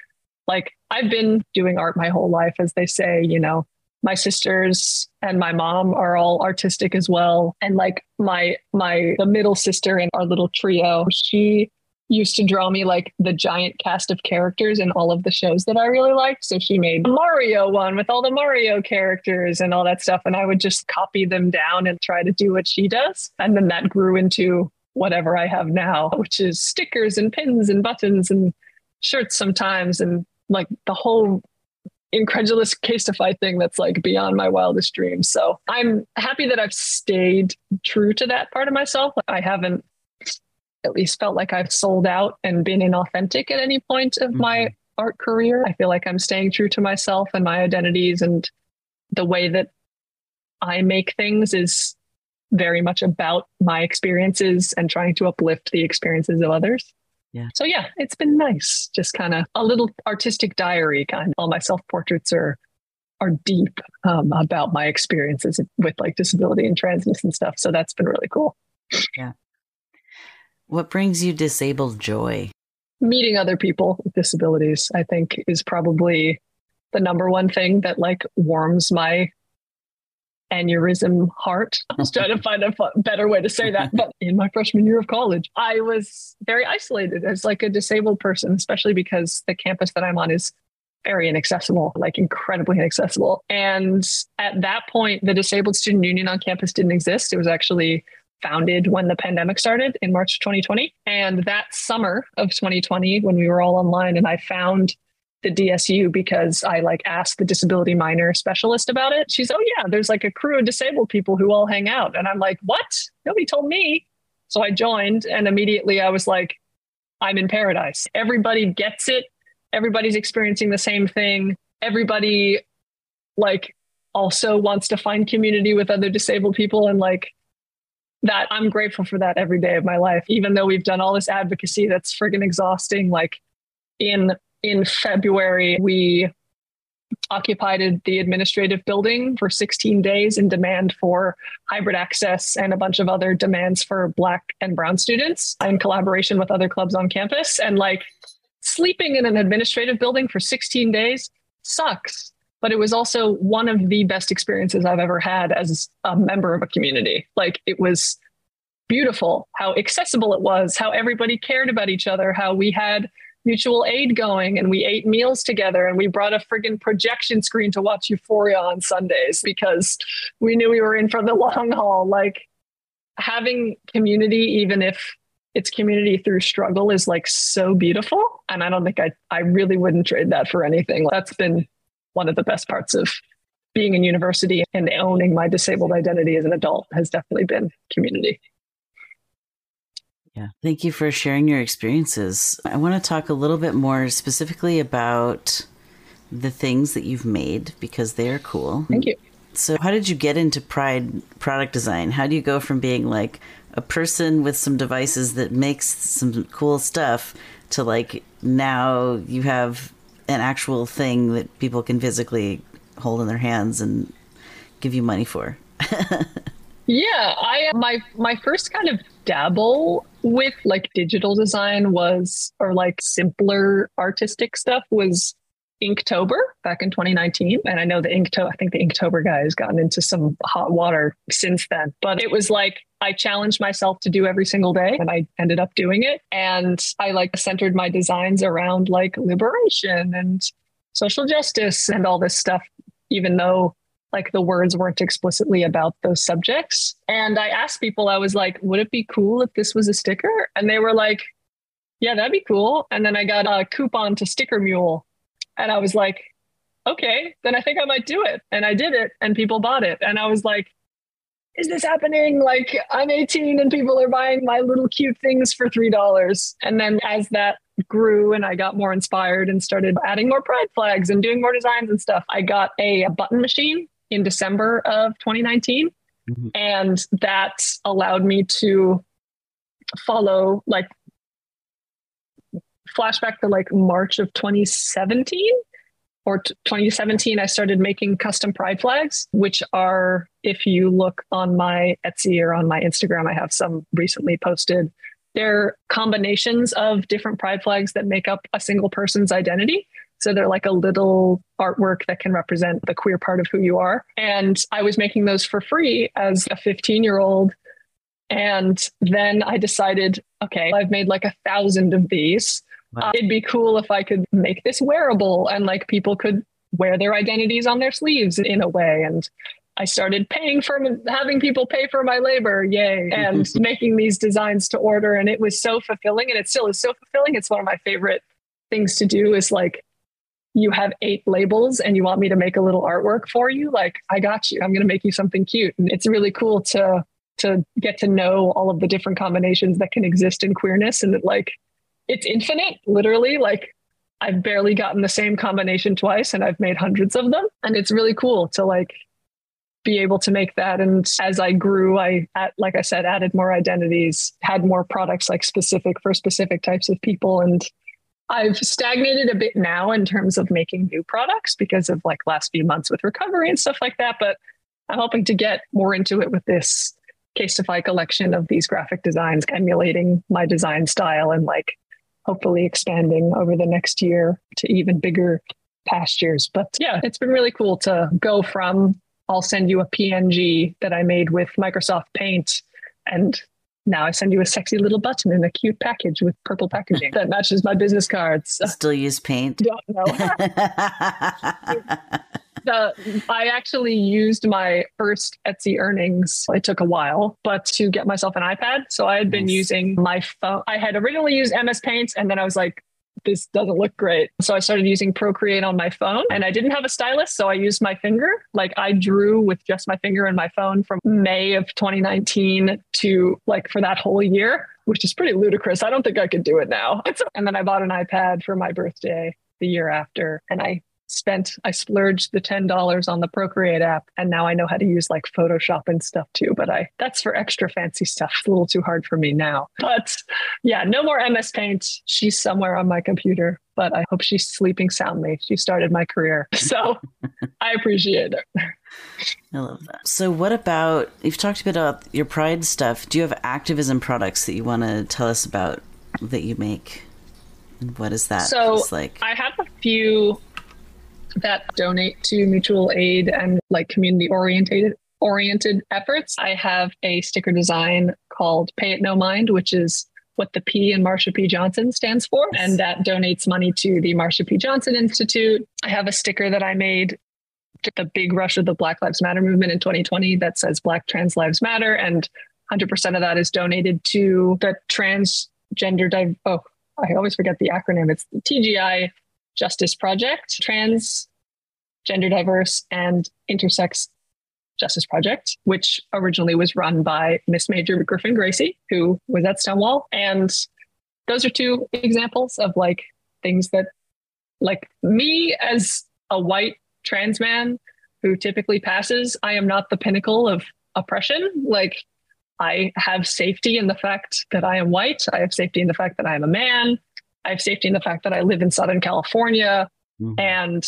Like, I've been doing art my whole life, as they say, you know, my sisters and my mom are all artistic as well and like my my the middle sister in our little trio she used to draw me like the giant cast of characters in all of the shows that I really liked. So she made Mario one with all the Mario characters and all that stuff. And I would just copy them down and try to do what she does. And then that grew into whatever I have now, which is stickers and pins and buttons and shirts sometimes and like the whole incredulous casetify thing that's like beyond my wildest dreams. So I'm happy that I've stayed true to that part of myself. I haven't at least felt like I've sold out and been inauthentic at any point of mm-hmm. my art career. I feel like I'm staying true to myself and my identities and the way that I make things is very much about my experiences and trying to uplift the experiences of others. Yeah. So yeah, it's been nice. Just kind of a little artistic diary kind. Of. All my self portraits are are deep um, about my experiences with like disability and transness and stuff. So that's been really cool. Yeah. What brings you disabled joy? Meeting other people with disabilities, I think, is probably the number one thing that like warms my aneurysm heart. I was trying to find a better way to say that. But in my freshman year of college, I was very isolated as like a disabled person, especially because the campus that I'm on is very inaccessible, like incredibly inaccessible. And at that point, the Disabled Student Union on campus didn't exist. It was actually founded when the pandemic started in March 2020. And that summer of 2020, when we were all online, and I found the DSU because I like asked the disability minor specialist about it. She's, oh yeah, there's like a crew of disabled people who all hang out. And I'm like, what? Nobody told me. So I joined and immediately I was like, I'm in paradise. Everybody gets it. Everybody's experiencing the same thing. Everybody like also wants to find community with other disabled people and like that I'm grateful for that every day of my life. Even though we've done all this advocacy that's friggin' exhausting. Like in in February, we occupied the administrative building for 16 days in demand for hybrid access and a bunch of other demands for black and brown students in collaboration with other clubs on campus. And like sleeping in an administrative building for 16 days sucks but it was also one of the best experiences I've ever had as a member of a community. Like it was beautiful how accessible it was, how everybody cared about each other, how we had mutual aid going and we ate meals together and we brought a friggin' projection screen to watch Euphoria on Sundays because we knew we were in for the long haul. Like having community, even if it's community through struggle is like so beautiful. And I don't think I, I really wouldn't trade that for anything. That's been one of the best parts of being in university and owning my disabled identity as an adult has definitely been community. Yeah. Thank you for sharing your experiences. I want to talk a little bit more specifically about the things that you've made because they're cool. Thank you. So, how did you get into Pride product design? How do you go from being like a person with some devices that makes some cool stuff to like now you have an actual thing that people can physically hold in their hands and give you money for. yeah, I my my first kind of dabble with like digital design was or like simpler artistic stuff was Inktober back in 2019. And I know the Inktober, I think the Inktober guy has gotten into some hot water since then. But it was like I challenged myself to do every single day and I ended up doing it. And I like centered my designs around like liberation and social justice and all this stuff, even though like the words weren't explicitly about those subjects. And I asked people, I was like, would it be cool if this was a sticker? And they were like, yeah, that'd be cool. And then I got a coupon to Sticker Mule and I was like, okay, then I think I might do it. And I did it and people bought it. And I was like, is this happening? Like I'm 18 and people are buying my little cute things for $3. And then as that grew and I got more inspired and started adding more pride flags and doing more designs and stuff, I got a button machine in December of 2019 Mm-hmm. And that allowed me to follow like flashback to like March of 2017 or t- 2017 I started making custom pride flags which are if you look on my Etsy or on my Instagram I have some recently posted. They're combinations of different pride flags that make up a single person's identity so they're like a little artwork that can represent the queer part of who you are. And I was making those for free as a 15 year old. And then I decided, okay, I've made like a thousand of these. Wow. Uh, it'd be cool if I could make this wearable and like people could wear their identities on their sleeves in a way. And I started paying for having people pay for my labor, yay, and making these designs to order. And it was so fulfilling. And it still is so fulfilling. It's one of my favorite things to do is like you have eight labels and you want me to make a little artwork for you like i got you. I'm going to make you something cute. And it's really cool to to get to know all of the different combinations that can exist in queerness. And that like it's infinite literally. Like i've barely gotten the same combination twice and i've made hundreds of them. And it's really cool to like be able to make that. And as i grew i at, like i said added more identities had more products like specific for specific types of people. And I've stagnated a bit now in terms of making new products because of like last few months with recovery and stuff like that. But I'm hoping to get more into it with this Casetify collection of these graphic designs, emulating my design style and like hopefully expanding over the next year to even bigger pastures. But yeah, it's been really cool to go from I'll send you a PNG that I made with Microsoft Paint and now I send you a sexy little button in a cute package with purple packaging that matches my business cards. Still use paint? Don't know. the, I actually used my first Etsy earnings. It took a while, but to get myself an iPad. So I had been nice. using my phone. I had originally used MS Paint, and then I was like, this doesn't look great. So I started using Procreate on my phone and I didn't have a stylus. So I used my finger. Like I drew with just my finger and my phone from May of 2019 to like for that whole year, which is pretty ludicrous. I don't think I could do it now. And then I bought an iPad for my birthday the year after and I spent I splurged the ten dollars on the Procreate app, and now I know how to use like Photoshop and stuff too. But I that's for extra fancy stuff. It's a little too hard for me now. But yeah, no more MS Paint. She's somewhere on my computer, but I hope she's sleeping soundly. She started my career, so I appreciate it. I love that. So, what about you've talked a bit about your Pride stuff? Do you have activism products that you want to tell us about that you make? And what is that so like? I have a few that donate to mutual aid and like community oriented oriented efforts. I have a sticker design called Pay It No Mind, which is what the P in Marsha P. Johnson stands for. And that donates money to the Marsha P. Johnson Institute. I have a sticker that I made the big rush of the Black Lives Matter movement in 2020 that says Black Trans Lives Matter. And 100% of that is donated to the transgender, di- oh, I always forget the acronym. It's the TGI Justice Project, Trans, Gender Diverse, and Intersex Justice Project, which originally was run by Miss Major Griffin Gracy, who was at Stonewall. And those are two examples of like things that, like me as a white trans man who typically passes, I am not the pinnacle of oppression. Like, I have safety in the fact that I am white. I have safety in the fact that I am a man. I have safety in the fact that I live in Southern California. Mm-hmm. And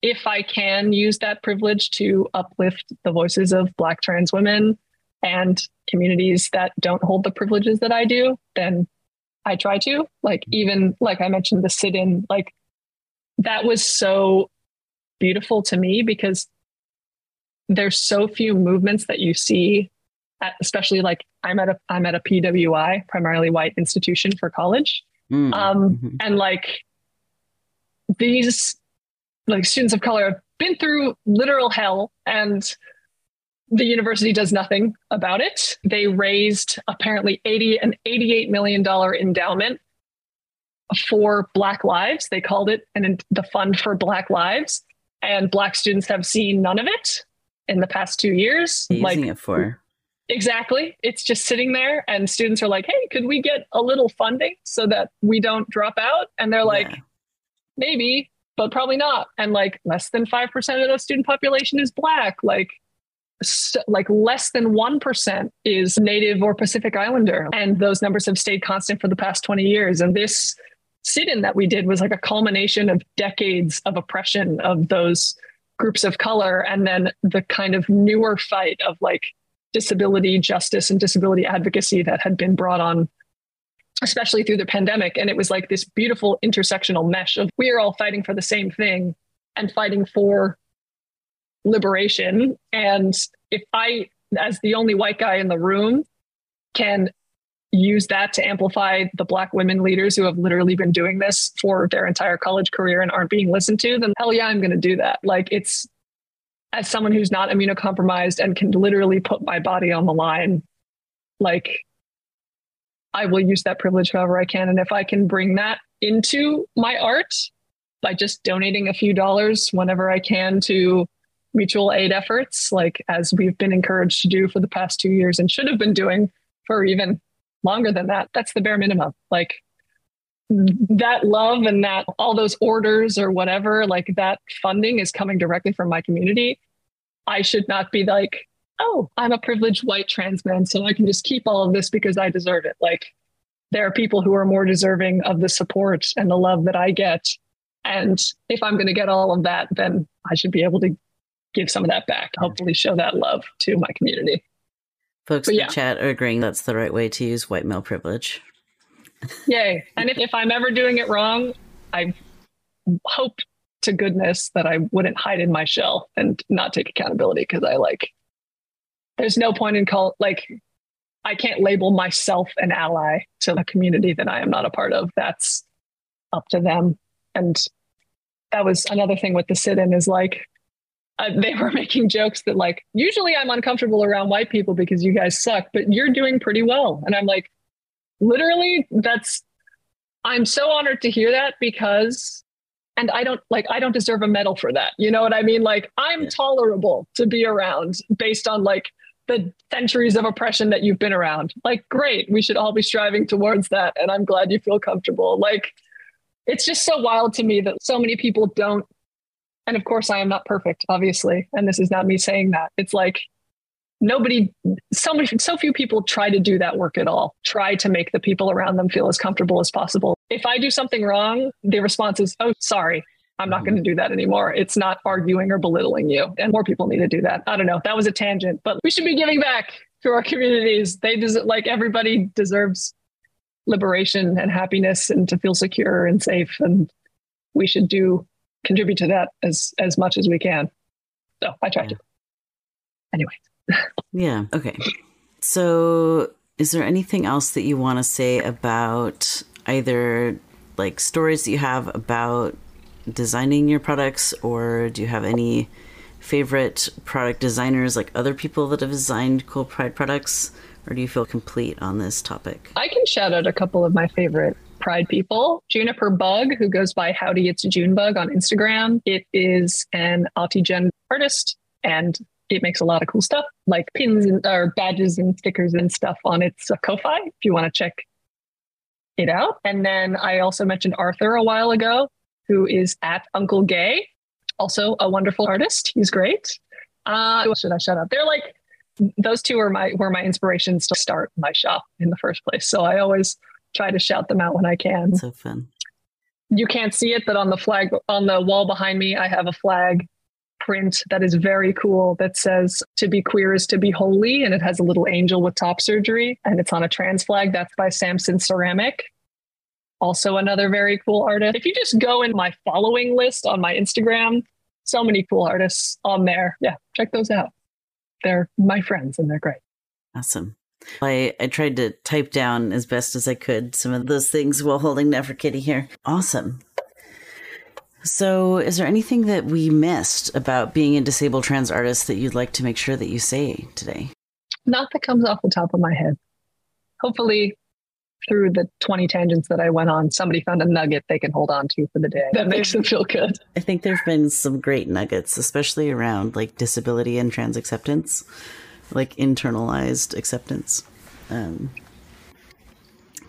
if I can use that privilege to uplift the voices of Black trans women and communities that don't hold the privileges that I do, then I try to. Like, mm-hmm. even like I mentioned, the sit in, like, that was so beautiful to me because there's so few movements that you see at, especially like I'm at a I'm at a PWI, primarily white institution for college. Mm. Um, mm-hmm. And like these like students of color have been through literal hell and the university does nothing about it. They raised apparently 80 an 88 million dollar endowment for Black Lives. They called it and the fund for Black Lives, and Black students have seen none of it in the past two years. Using like, it for Exactly. It's just sitting there, and students are like, hey, could we get a little funding so that we don't drop out? And they're like, yeah. maybe, but probably not. And like less than 5% of the student population is Black. Like, like less than 1% is native or Pacific Islander. And those numbers have stayed constant for the past 20 years. And this sit in that we did was like a culmination of decades of oppression of those groups of color. And then the kind of newer fight of like disability justice and disability advocacy that had been brought on especially through the pandemic and it was like this beautiful intersectional mesh of we are all fighting for the same thing and fighting for liberation. And if I, as the only white guy in the room, can use that to amplify the black women leaders who have literally been doing this for their entire college career and aren't being listened to, then hell yeah, I'm going to do that. Like it's as someone who's not immunocompromised and can literally put my body on the line, like I will use that privilege however I can. And if I can bring that into my art by just donating a few dollars whenever I can to mutual aid efforts, like as we've been encouraged to do for the past two years and should have been doing for even longer than that. That's the bare minimum. Like that love and that all those orders or whatever, like that funding is coming directly from my community. I should not be like, oh, I'm a privileged white trans man, so I can just keep all of this because I deserve it. Like there are people who are more deserving of the support and the love that I get. And if I'm going to get all of that, then I should be able to give some of that back, hopefully show that love to my community. Folks but in yeah. the chat are agreeing that's the right way to use white male privilege. Yay. And if, if I'm ever doing it wrong, I hope to goodness that I wouldn't hide in my shell and not take accountability because I like, there's no point in call, like, I can't label myself an ally to a community that I am not a part of. That's up to them. And that was another thing with the sit in is like, uh, they were making jokes that like usually i'm uncomfortable around white people because you guys suck but you're doing pretty well and i'm like literally that's i'm so honored to hear that because and i don't like i don't deserve a medal for that you know what i mean like i'm tolerable to be around based on like the centuries of oppression that you've been around like great we should all be striving towards that and i'm glad you feel comfortable like it's just so wild to me that so many people don't and of course, I am not perfect, obviously. And this is not me saying that. It's like nobody, so many, so few people try to do that work at all, try to make the people around them feel as comfortable as possible. If I do something wrong, the response is, oh, sorry. I'm not mm-hmm. going to do that anymore. It's not arguing or belittling you. And more people need to do that. I don't know. That was a tangent, but we should be giving back to our communities. They deserve, like everybody deserves liberation and happiness and to feel secure and safe. And we should do contribute to that as as much as we can. So I try yeah. to. Anyway. Yeah. Okay. So is there anything else that you want to say about either like stories that you have about designing your products or do you have any favorite product designers like other people that have designed cool pride products or do you feel complete on this topic i can shout out a couple of my favorite Pride people. Juniper Bug, who goes by Howdy It's Junebug on Instagram. It is an Gen artist and it makes a lot of cool stuff like pins and or badges and stickers and stuff on its uh, Ko-fi if you want to check it out. And then I also mentioned Arthur a while ago, who is at Uncle Gay, also a wonderful artist. He's great. Uh, should I shut up? They're like those two are my were my inspirations to start my shop in the first place. So I always try to shout them out when I can. So fun. You can't see it, but on the flag on the wall behind me, I have a flag print that is very cool that says to be queer is to be holy and it has a little angel with top surgery and it's on a trans flag. That's by samson ceramic also another very cool artist. If you just go in my following list on my instagram so many cool artists on there. Yeah check those out. They're my friends and they're great. Awesome. I, I tried to type down as best as I could some of those things while holding Neferkitty here. Awesome. So, is there anything that we missed about being a disabled trans artist that you'd like to make sure that you say today? Not that comes off the top of my head. Hopefully, through the 20 tangents that I went on, somebody found a nugget they can hold on to for the day. That makes them feel good. I think there have been some great nuggets, especially around like disability and trans acceptance like internalized acceptance. Um,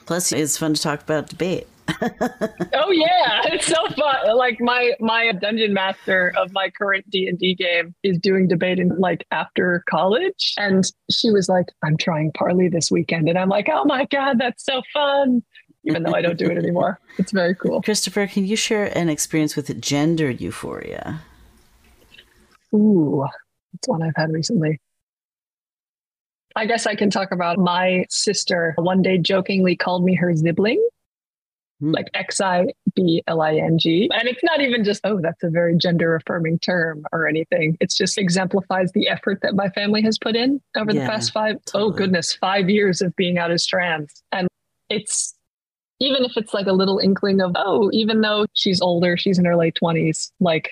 plus, it's fun to talk about debate. Oh yeah, it's so fun. Like my my dungeon master of my current D and D game is doing debating like after college, and she was like, "I'm trying Parley this weekend," and I'm like, "Oh my god, that's so fun!" Even though I don't do it anymore, it's very cool. Christopher, can you share an experience with gender euphoria? Ooh, it's one I've had recently. I guess I can talk about my sister one day jokingly called me her sibling. Like X I B L I N G. And it's not even just, oh, that's a very gender affirming term or anything. It just exemplifies the effort that my family has put in over yeah, the past five, oh totally. oh goodness, five years of being out as trans. And it's, even if it's like a little inkling of, oh, even though she's older, she's in her late 20s, like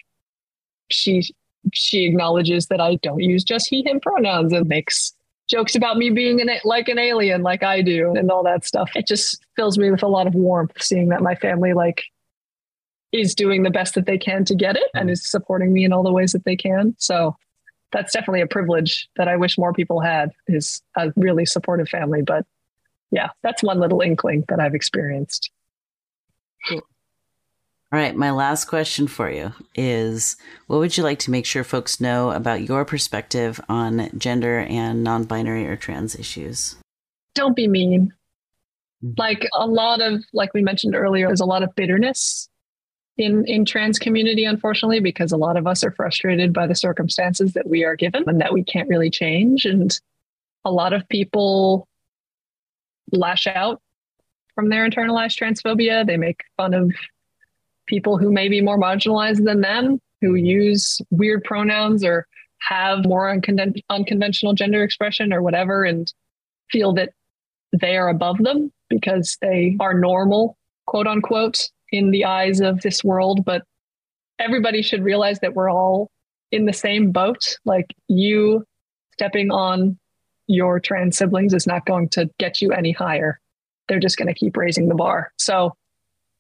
she she acknowledges that I don't use just he him pronouns and makes jokes about me being an, like an alien like I do and all that stuff. It just fills me with a lot of warmth seeing that my family like is doing the best that they can to get it and mm-hmm. is supporting me in all the ways that they can. So that's definitely a privilege that I wish more people had is a really supportive family. But yeah, that's one little inkling that I've experienced. Cool. All right, my last question for you is what would you like to make sure folks know about your perspective on gender and non binary or trans issues? Don't be mean. Mm-hmm. Like a lot of, like we mentioned earlier, there's a lot of bitterness in in trans community unfortunately because a lot of us are frustrated by the circumstances that we are given and that we can't really change and a lot of people lash out from their internalized transphobia they make fun of people who may be more marginalized than them, who use weird pronouns or have more uncon- unconventional gender expression or whatever, and feel that they are above them because they are normal, quote unquote, in the eyes of this world. But everybody should realize that we're all in the same boat. Like you stepping on your trans siblings is not going to get you any higher. They're just going to keep raising the bar. So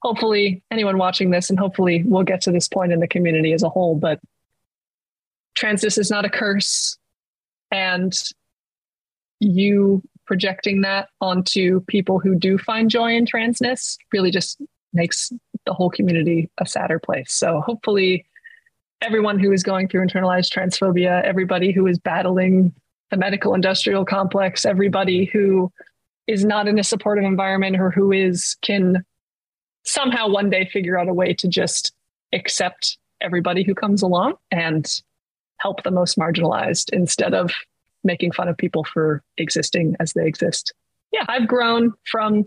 hopefully anyone watching this and hopefully we'll get to this point in the community as a whole but transness is not a curse. And you projecting that onto people who do find joy in transness really just makes the whole community a sadder place. So hopefully everyone who is going through internalized transphobia everybody who is battling the medical industrial complex everybody who is not in a supportive environment or who is can somehow one day figure out a way to just accept everybody who comes along and help the most marginalized instead of making fun of people for existing as they exist. Yeah, I've grown from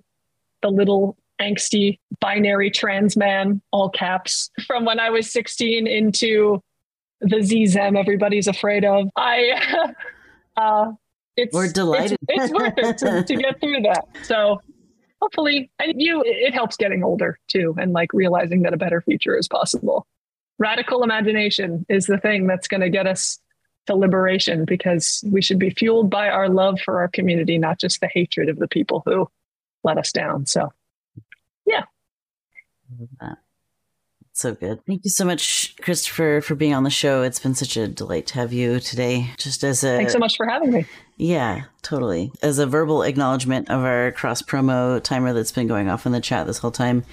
the little angsty binary trans man, all caps, from when I was 16 into the ZZEM everybody's afraid of. I, uh, it's, We're delighted. It's, it's worth it to, to get through that. So hopefully and you it helps getting older too and like realizing that a better future is possible radical imagination is the thing that's going to get us to liberation because we should be fueled by our love for our community not just the hatred of the people who let us down so yeah so good. Thank you so much, Christopher, for being on the show. It's been such a delight to have you today. Just as a thanks so much for having me. Yeah, totally. As a verbal acknowledgement of our cross promo timer that's been going off in the chat this whole time.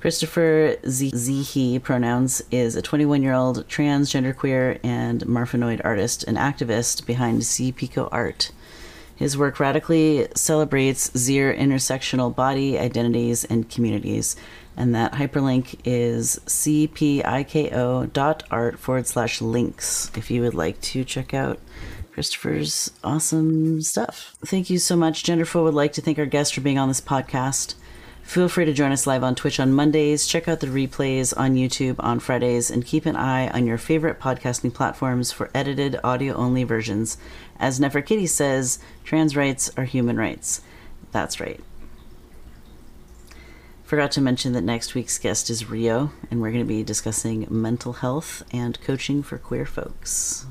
Christopher Z- pronouns is a 21 year old transgender queer and marfanoid artist and activist behind C Pico Art. His work radically celebrates Zir intersectional body, identities, and communities and that hyperlink is cpiko.art forward slash links if you would like to check out Christopher's awesome stuff. Thank you so much. Genderful would like to thank our guests for being on this podcast. Feel free to join us live on Twitch on Mondays, check out the replays on YouTube on Fridays, and keep an eye on your favorite podcasting platforms for edited audio only versions. As Nefertiti says, trans rights are human rights. That's right. Forgot to mention that next week's guest is Rio, and we're going to be discussing mental health and coaching for queer folks.